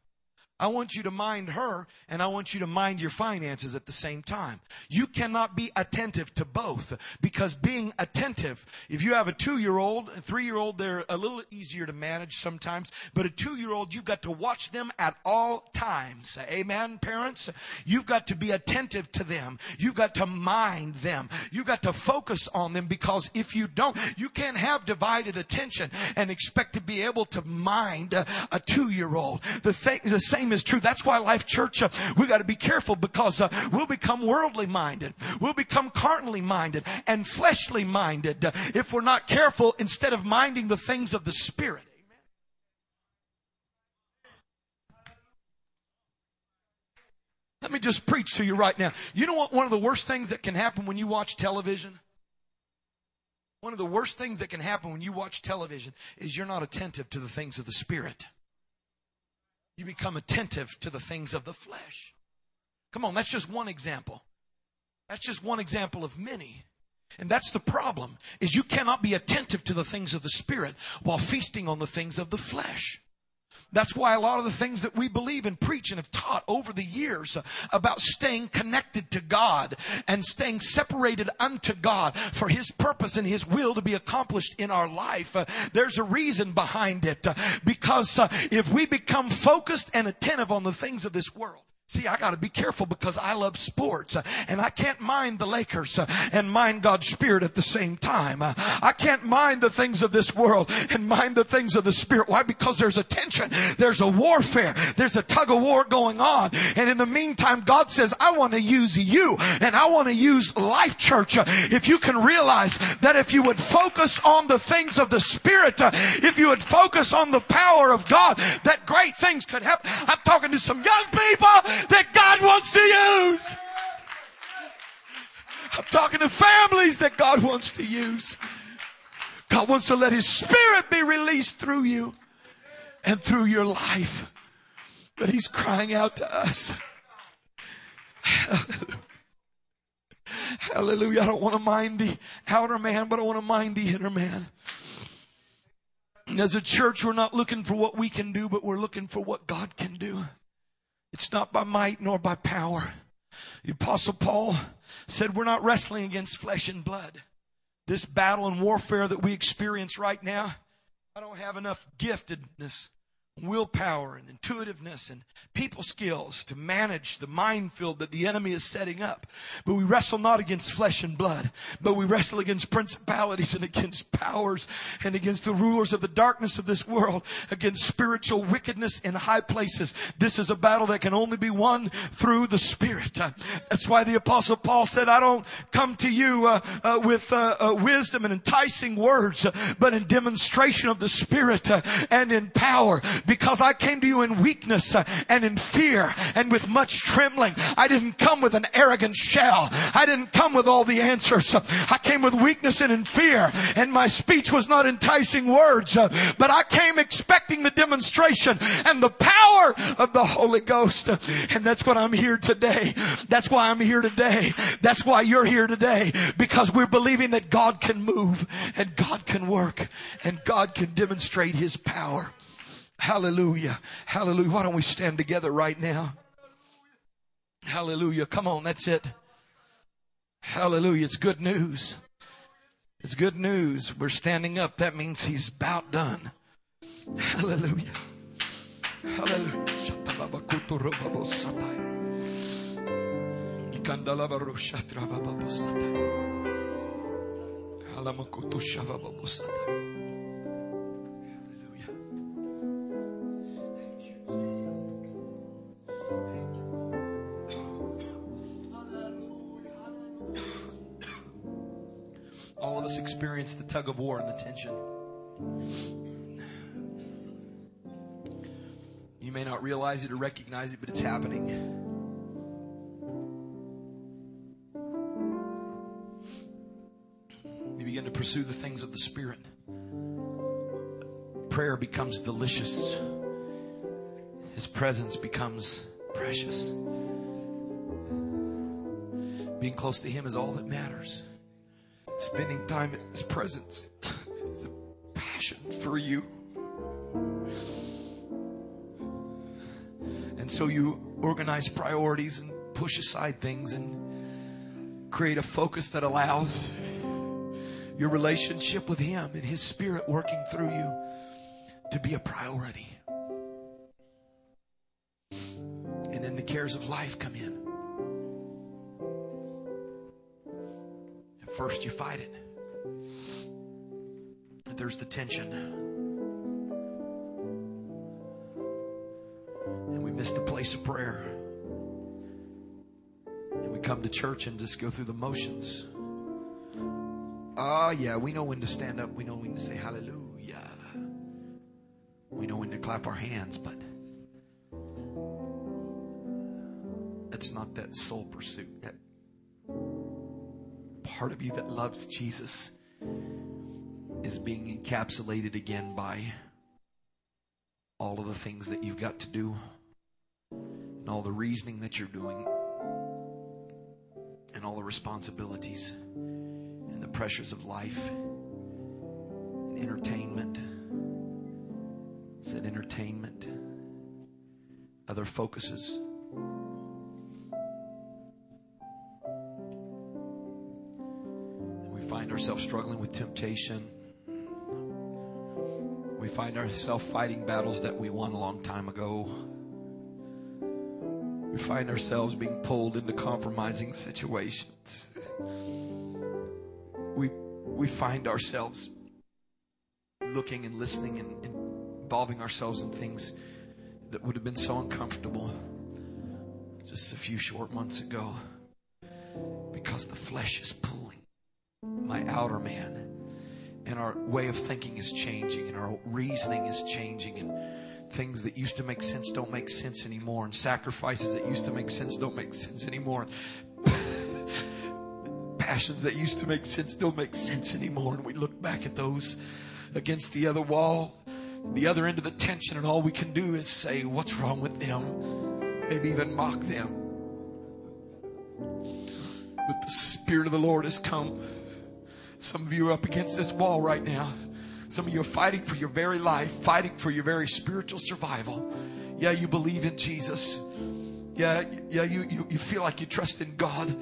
Speaker 1: I want you to mind her and I want you to mind your finances at the same time. You cannot be attentive to both because being attentive, if you have a two year old, a three year old, they're a little easier to manage sometimes, but a two year old, you've got to watch them at all times. Amen, parents? You've got to be attentive to them. You've got to mind them. You've got to focus on them because if you don't, you can't have divided attention and expect to be able to mind a, a two year old. The thing, the same same is true. That's why Life Church, uh, we got to be careful because uh, we'll become worldly minded. We'll become carnally minded and fleshly minded uh, if we're not careful instead of minding the things of the Spirit. Let me just preach to you right now. You know what one of the worst things that can happen when you watch television? One of the worst things that can happen when you watch television is you're not attentive to the things of the Spirit you become attentive to the things of the flesh. Come on, that's just one example. That's just one example of many. And that's the problem is you cannot be attentive to the things of the spirit while feasting on the things of the flesh. That's why a lot of the things that we believe and preach and have taught over the years about staying connected to God and staying separated unto God for His purpose and His will to be accomplished in our life. Uh, there's a reason behind it uh, because uh, if we become focused and attentive on the things of this world, See, I gotta be careful because I love sports uh, and I can't mind the Lakers uh, and mind God's Spirit at the same time. Uh, I can't mind the things of this world and mind the things of the Spirit. Why? Because there's a tension. There's a warfare. There's a tug of war going on. And in the meantime, God says, I want to use you and I want to use Life Church. If you can realize that if you would focus on the things of the Spirit, if you would focus on the power of God, that great things could happen. I'm talking to some young people that God wants to use. I'm talking to families that God wants to use. God wants to let His Spirit be released through you and through your life. But He's crying out to us. Hallelujah. I don't want to mind the outer man, but I want to mind the inner man. And as a church, we're not looking for what we can do, but we're looking for what God can do. It's not by might nor by power. The apostle Paul said we're not wrestling against flesh and blood. This battle and warfare that we experience right now, I don't have enough giftedness willpower and intuitiveness and people skills to manage the minefield that the enemy is setting up. But we wrestle not against flesh and blood, but we wrestle against principalities and against powers and against the rulers of the darkness of this world, against spiritual wickedness in high places. This is a battle that can only be won through the Spirit. Uh, that's why the apostle Paul said, I don't come to you uh, uh, with uh, uh, wisdom and enticing words, but in demonstration of the Spirit and in power because I came to you in weakness and in fear and with much trembling. I didn't come with an arrogant shell. I didn't come with all the answers. I came with weakness and in fear and my speech was not enticing words, but I came expecting the demonstration and the power of the Holy Ghost. And that's what I'm here today. That's why I'm here today. That's why you're here today because we're believing that God can move and God can work and God can demonstrate His power. Hallelujah. Hallelujah. Why don't we stand together right now? Hallelujah. Come on. That's it. Hallelujah. It's good news. It's good news. We're standing up. That means he's about done. Hallelujah. Hallelujah. Experience the tug of war and the tension. You may not realize it or recognize it, but it's happening. You begin to pursue the things of the Spirit. Prayer becomes delicious. His presence becomes precious. Being close to Him is all that matters spending time in His presence is a passion for you. And so you organize priorities and push aside things and create a focus that allows your relationship with Him and His Spirit working through you to be a priority. And then the cares of life come in. First, you fight it. There's the tension. And we miss the place of prayer. And we come to church and just go through the motions. Oh, yeah, we know when to stand up. We know when to say hallelujah. We know when to clap our hands, but that's not that soul pursuit. That part of you that loves Jesus is being encapsulated again by all of the things that you've got to do and all the reasoning that you're doing and all the responsibilities and the pressures of life and entertainment. Said entertainment, other focuses. Ourselves struggling with temptation. We find ourselves fighting battles that we won a long time ago. we find ourselves being pulled into compromising situations. We, we find ourselves looking and listening and, and involving ourselves in things that would have been so uncomfortable just a few short months ago because the flesh is pulling my outer man. And our way of thinking is changing and our reasoning is changing and things that used to make sense don't make sense anymore and sacrifices that used to make sense don't make sense anymore And passions that used to make sense don't make sense anymore and we look back at those against the other wall the other end of the tension and all we can do is say what's wrong with them? Maybe even mock them. But the spirit of the lord has come some of you are up against this wall right now some of you are fighting for your very life, fighting for your very spiritual survival. Yeah, you believe in Jesus. Yeah, yeah, you, you, you feel like you trust in God.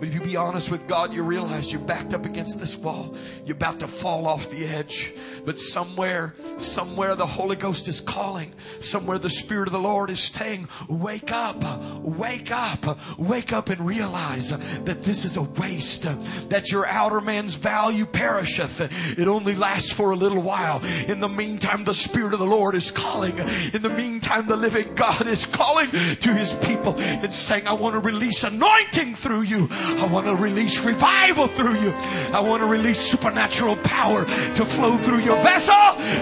Speaker 1: But if you be honest with God, you realize you're backed up against this wall. You're about to fall off the edge. But somewhere, somewhere the Holy Ghost is calling. Somewhere the Spirit of the Lord is saying, wake up, wake up, wake up and realize that this is a waste, that your outer man's value perisheth. It only lasts for a little while. In the meantime, the Spirit of the Lord is calling. In the meantime, the living God is calling to his people and saying, I want to release anointing through you. I want to release revival through you. I want to release supernatural power to flow through your vessel,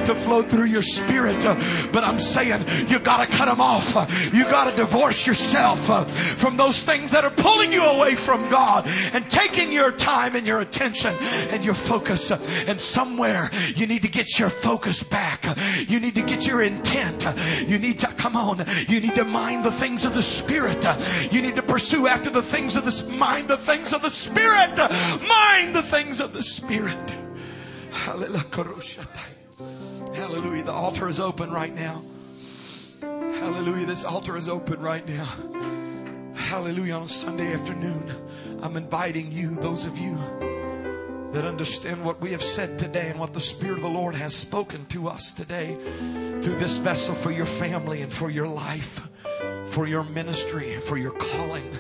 Speaker 1: to flow through your spirit. Uh, but I'm saying you got to cut them off. Uh, you got to divorce yourself uh, from those things that are pulling you away from God and taking your time and your attention and your focus. And somewhere you need to get your focus back. You need to get your intent. You need to, come on, you need to mind the things of the Spirit. You need to pursue after the things of the mind, the things of the Spirit. Mind the things of the Spirit. Hallelujah. The altar is open right now. Hallelujah. This altar is open right now. Hallelujah. On Sunday afternoon, I'm inviting you, those of you that understand what we have said today and what the Spirit of the Lord has spoken to us today through this vessel for your family and for your life, for your ministry, for your calling.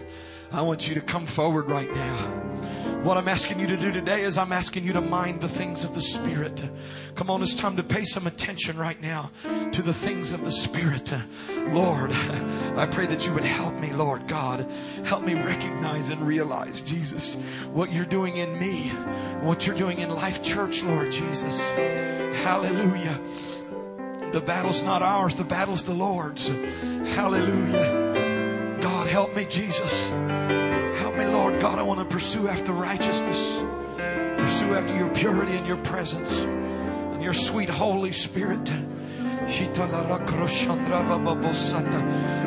Speaker 1: I want you to come forward right now. What I'm asking you to do today is I'm asking you to mind the things of the Spirit. Come on, it's time to pay some attention right now to the things of the Spirit. Lord, I pray that you would help me, Lord God. Help me recognize and realize, Jesus, what you're doing in me, what you're doing in Life Church, Lord Jesus. Hallelujah. The battle's not ours, the battle's the Lord's. Hallelujah. God, help me, Jesus. Help me, Lord God. I want to pursue after righteousness, pursue after your purity and your presence and your sweet Holy Spirit.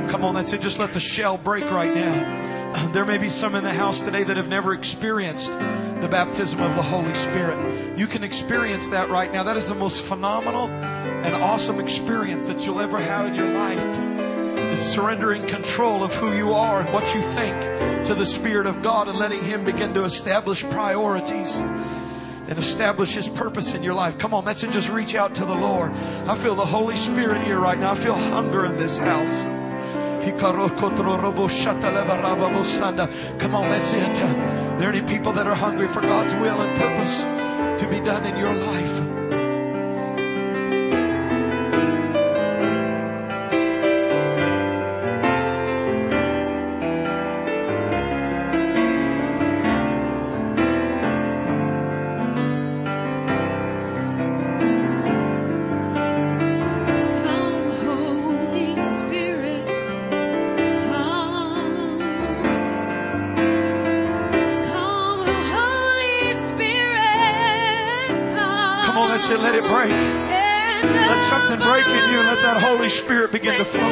Speaker 1: Come on, that's it. Just let the shell break right now. There may be some in the house today that have never experienced the baptism of the Holy Spirit. You can experience that right now. That is the most phenomenal and awesome experience that you'll ever have in your life. Is surrendering control of who you are and what you think to the Spirit of God and letting Him begin to establish priorities and establish His purpose in your life. Come on, that's it. Just reach out to the Lord. I feel the Holy Spirit here right now. I feel hunger in this house. Come on, that's it. Are There any people that are hungry for God's will and purpose to be done in your life?
Speaker 10: Spirit
Speaker 1: begin to flow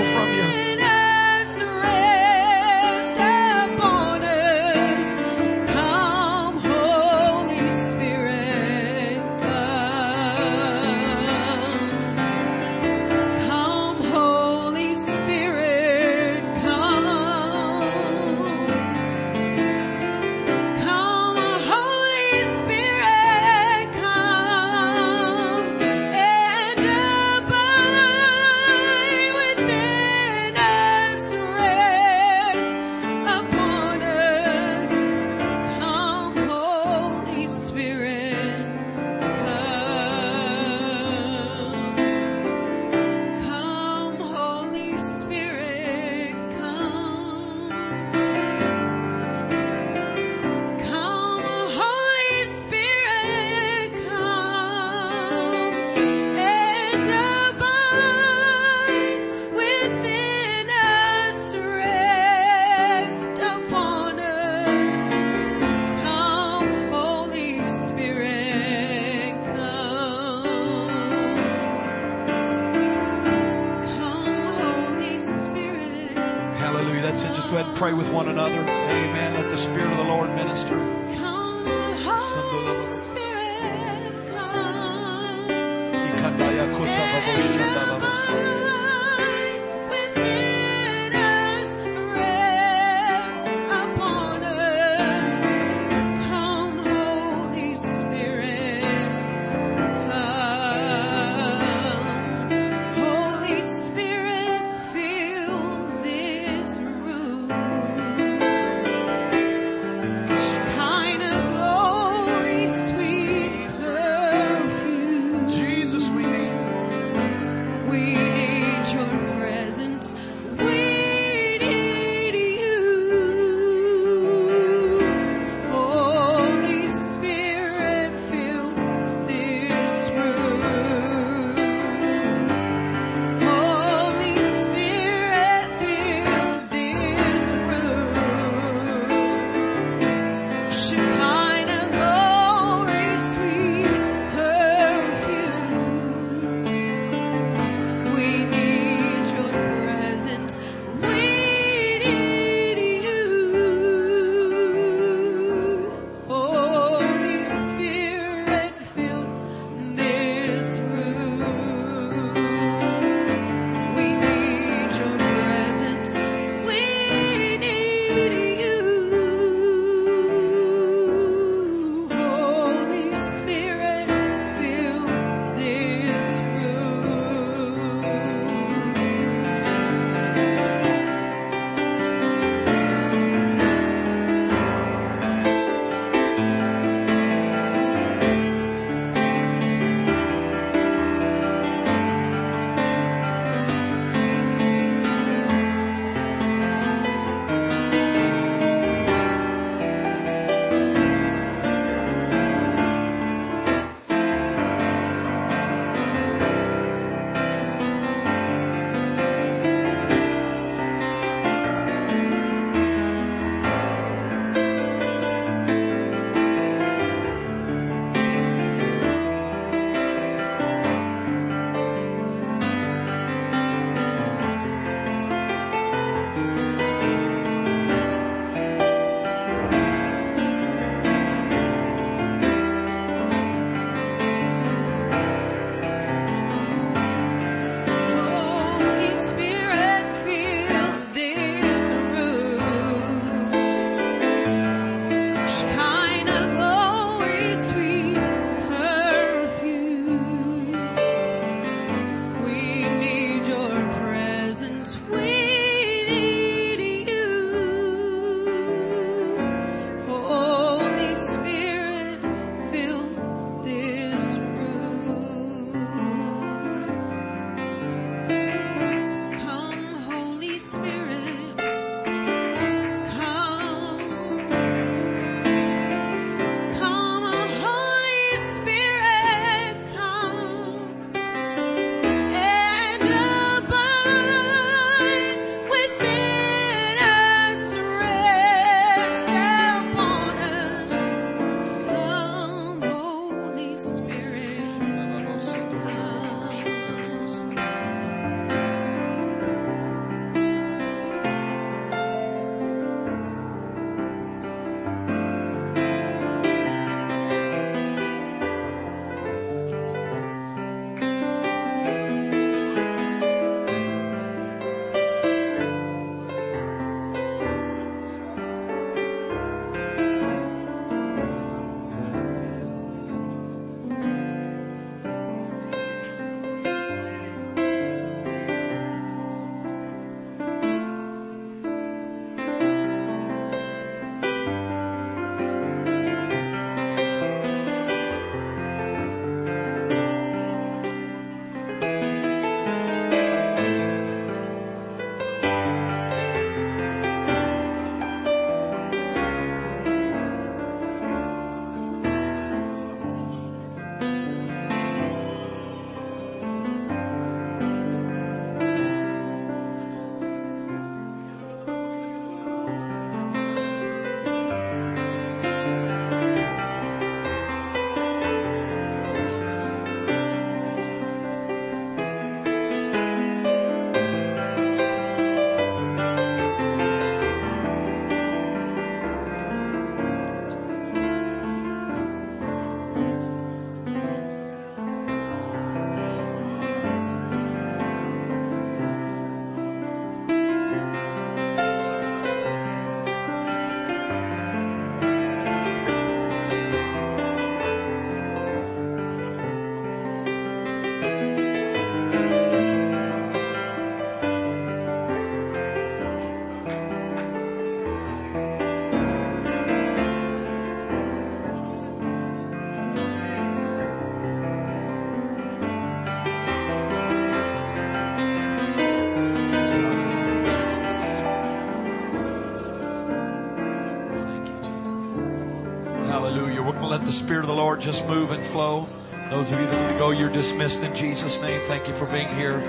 Speaker 1: the Spirit of the Lord just move and flow. Those of you that need to go, you're dismissed in Jesus' name. Thank you for being here.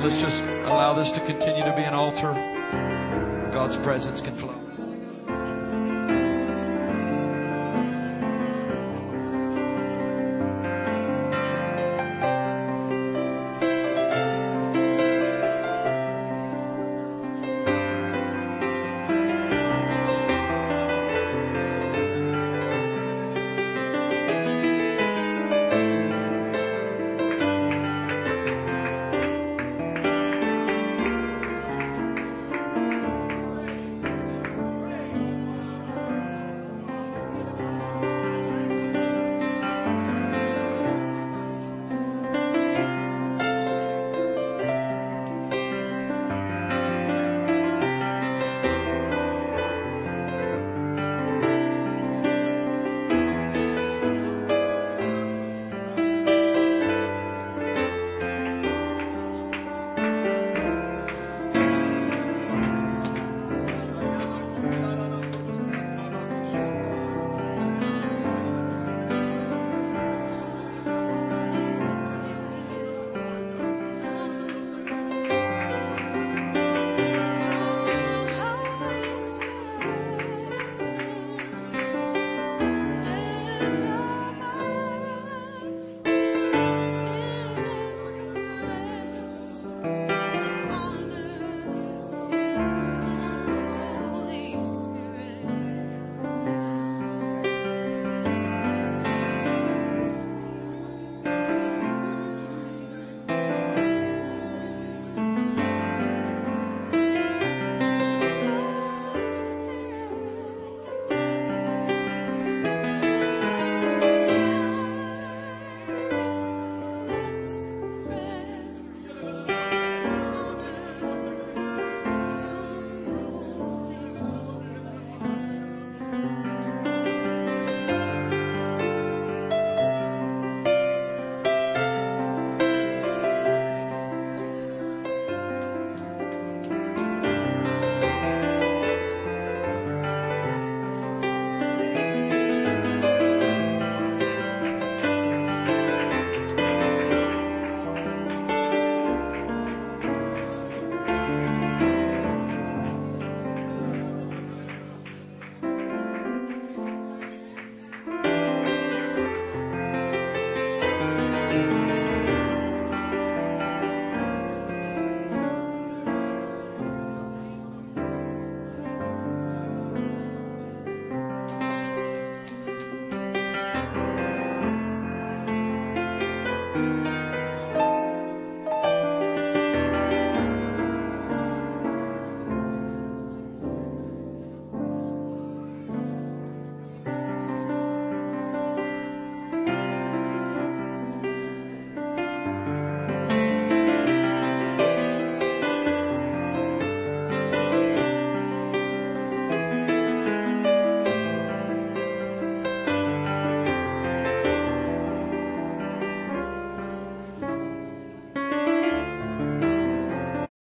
Speaker 1: Let's just allow this to continue to be an altar God's presence can flow.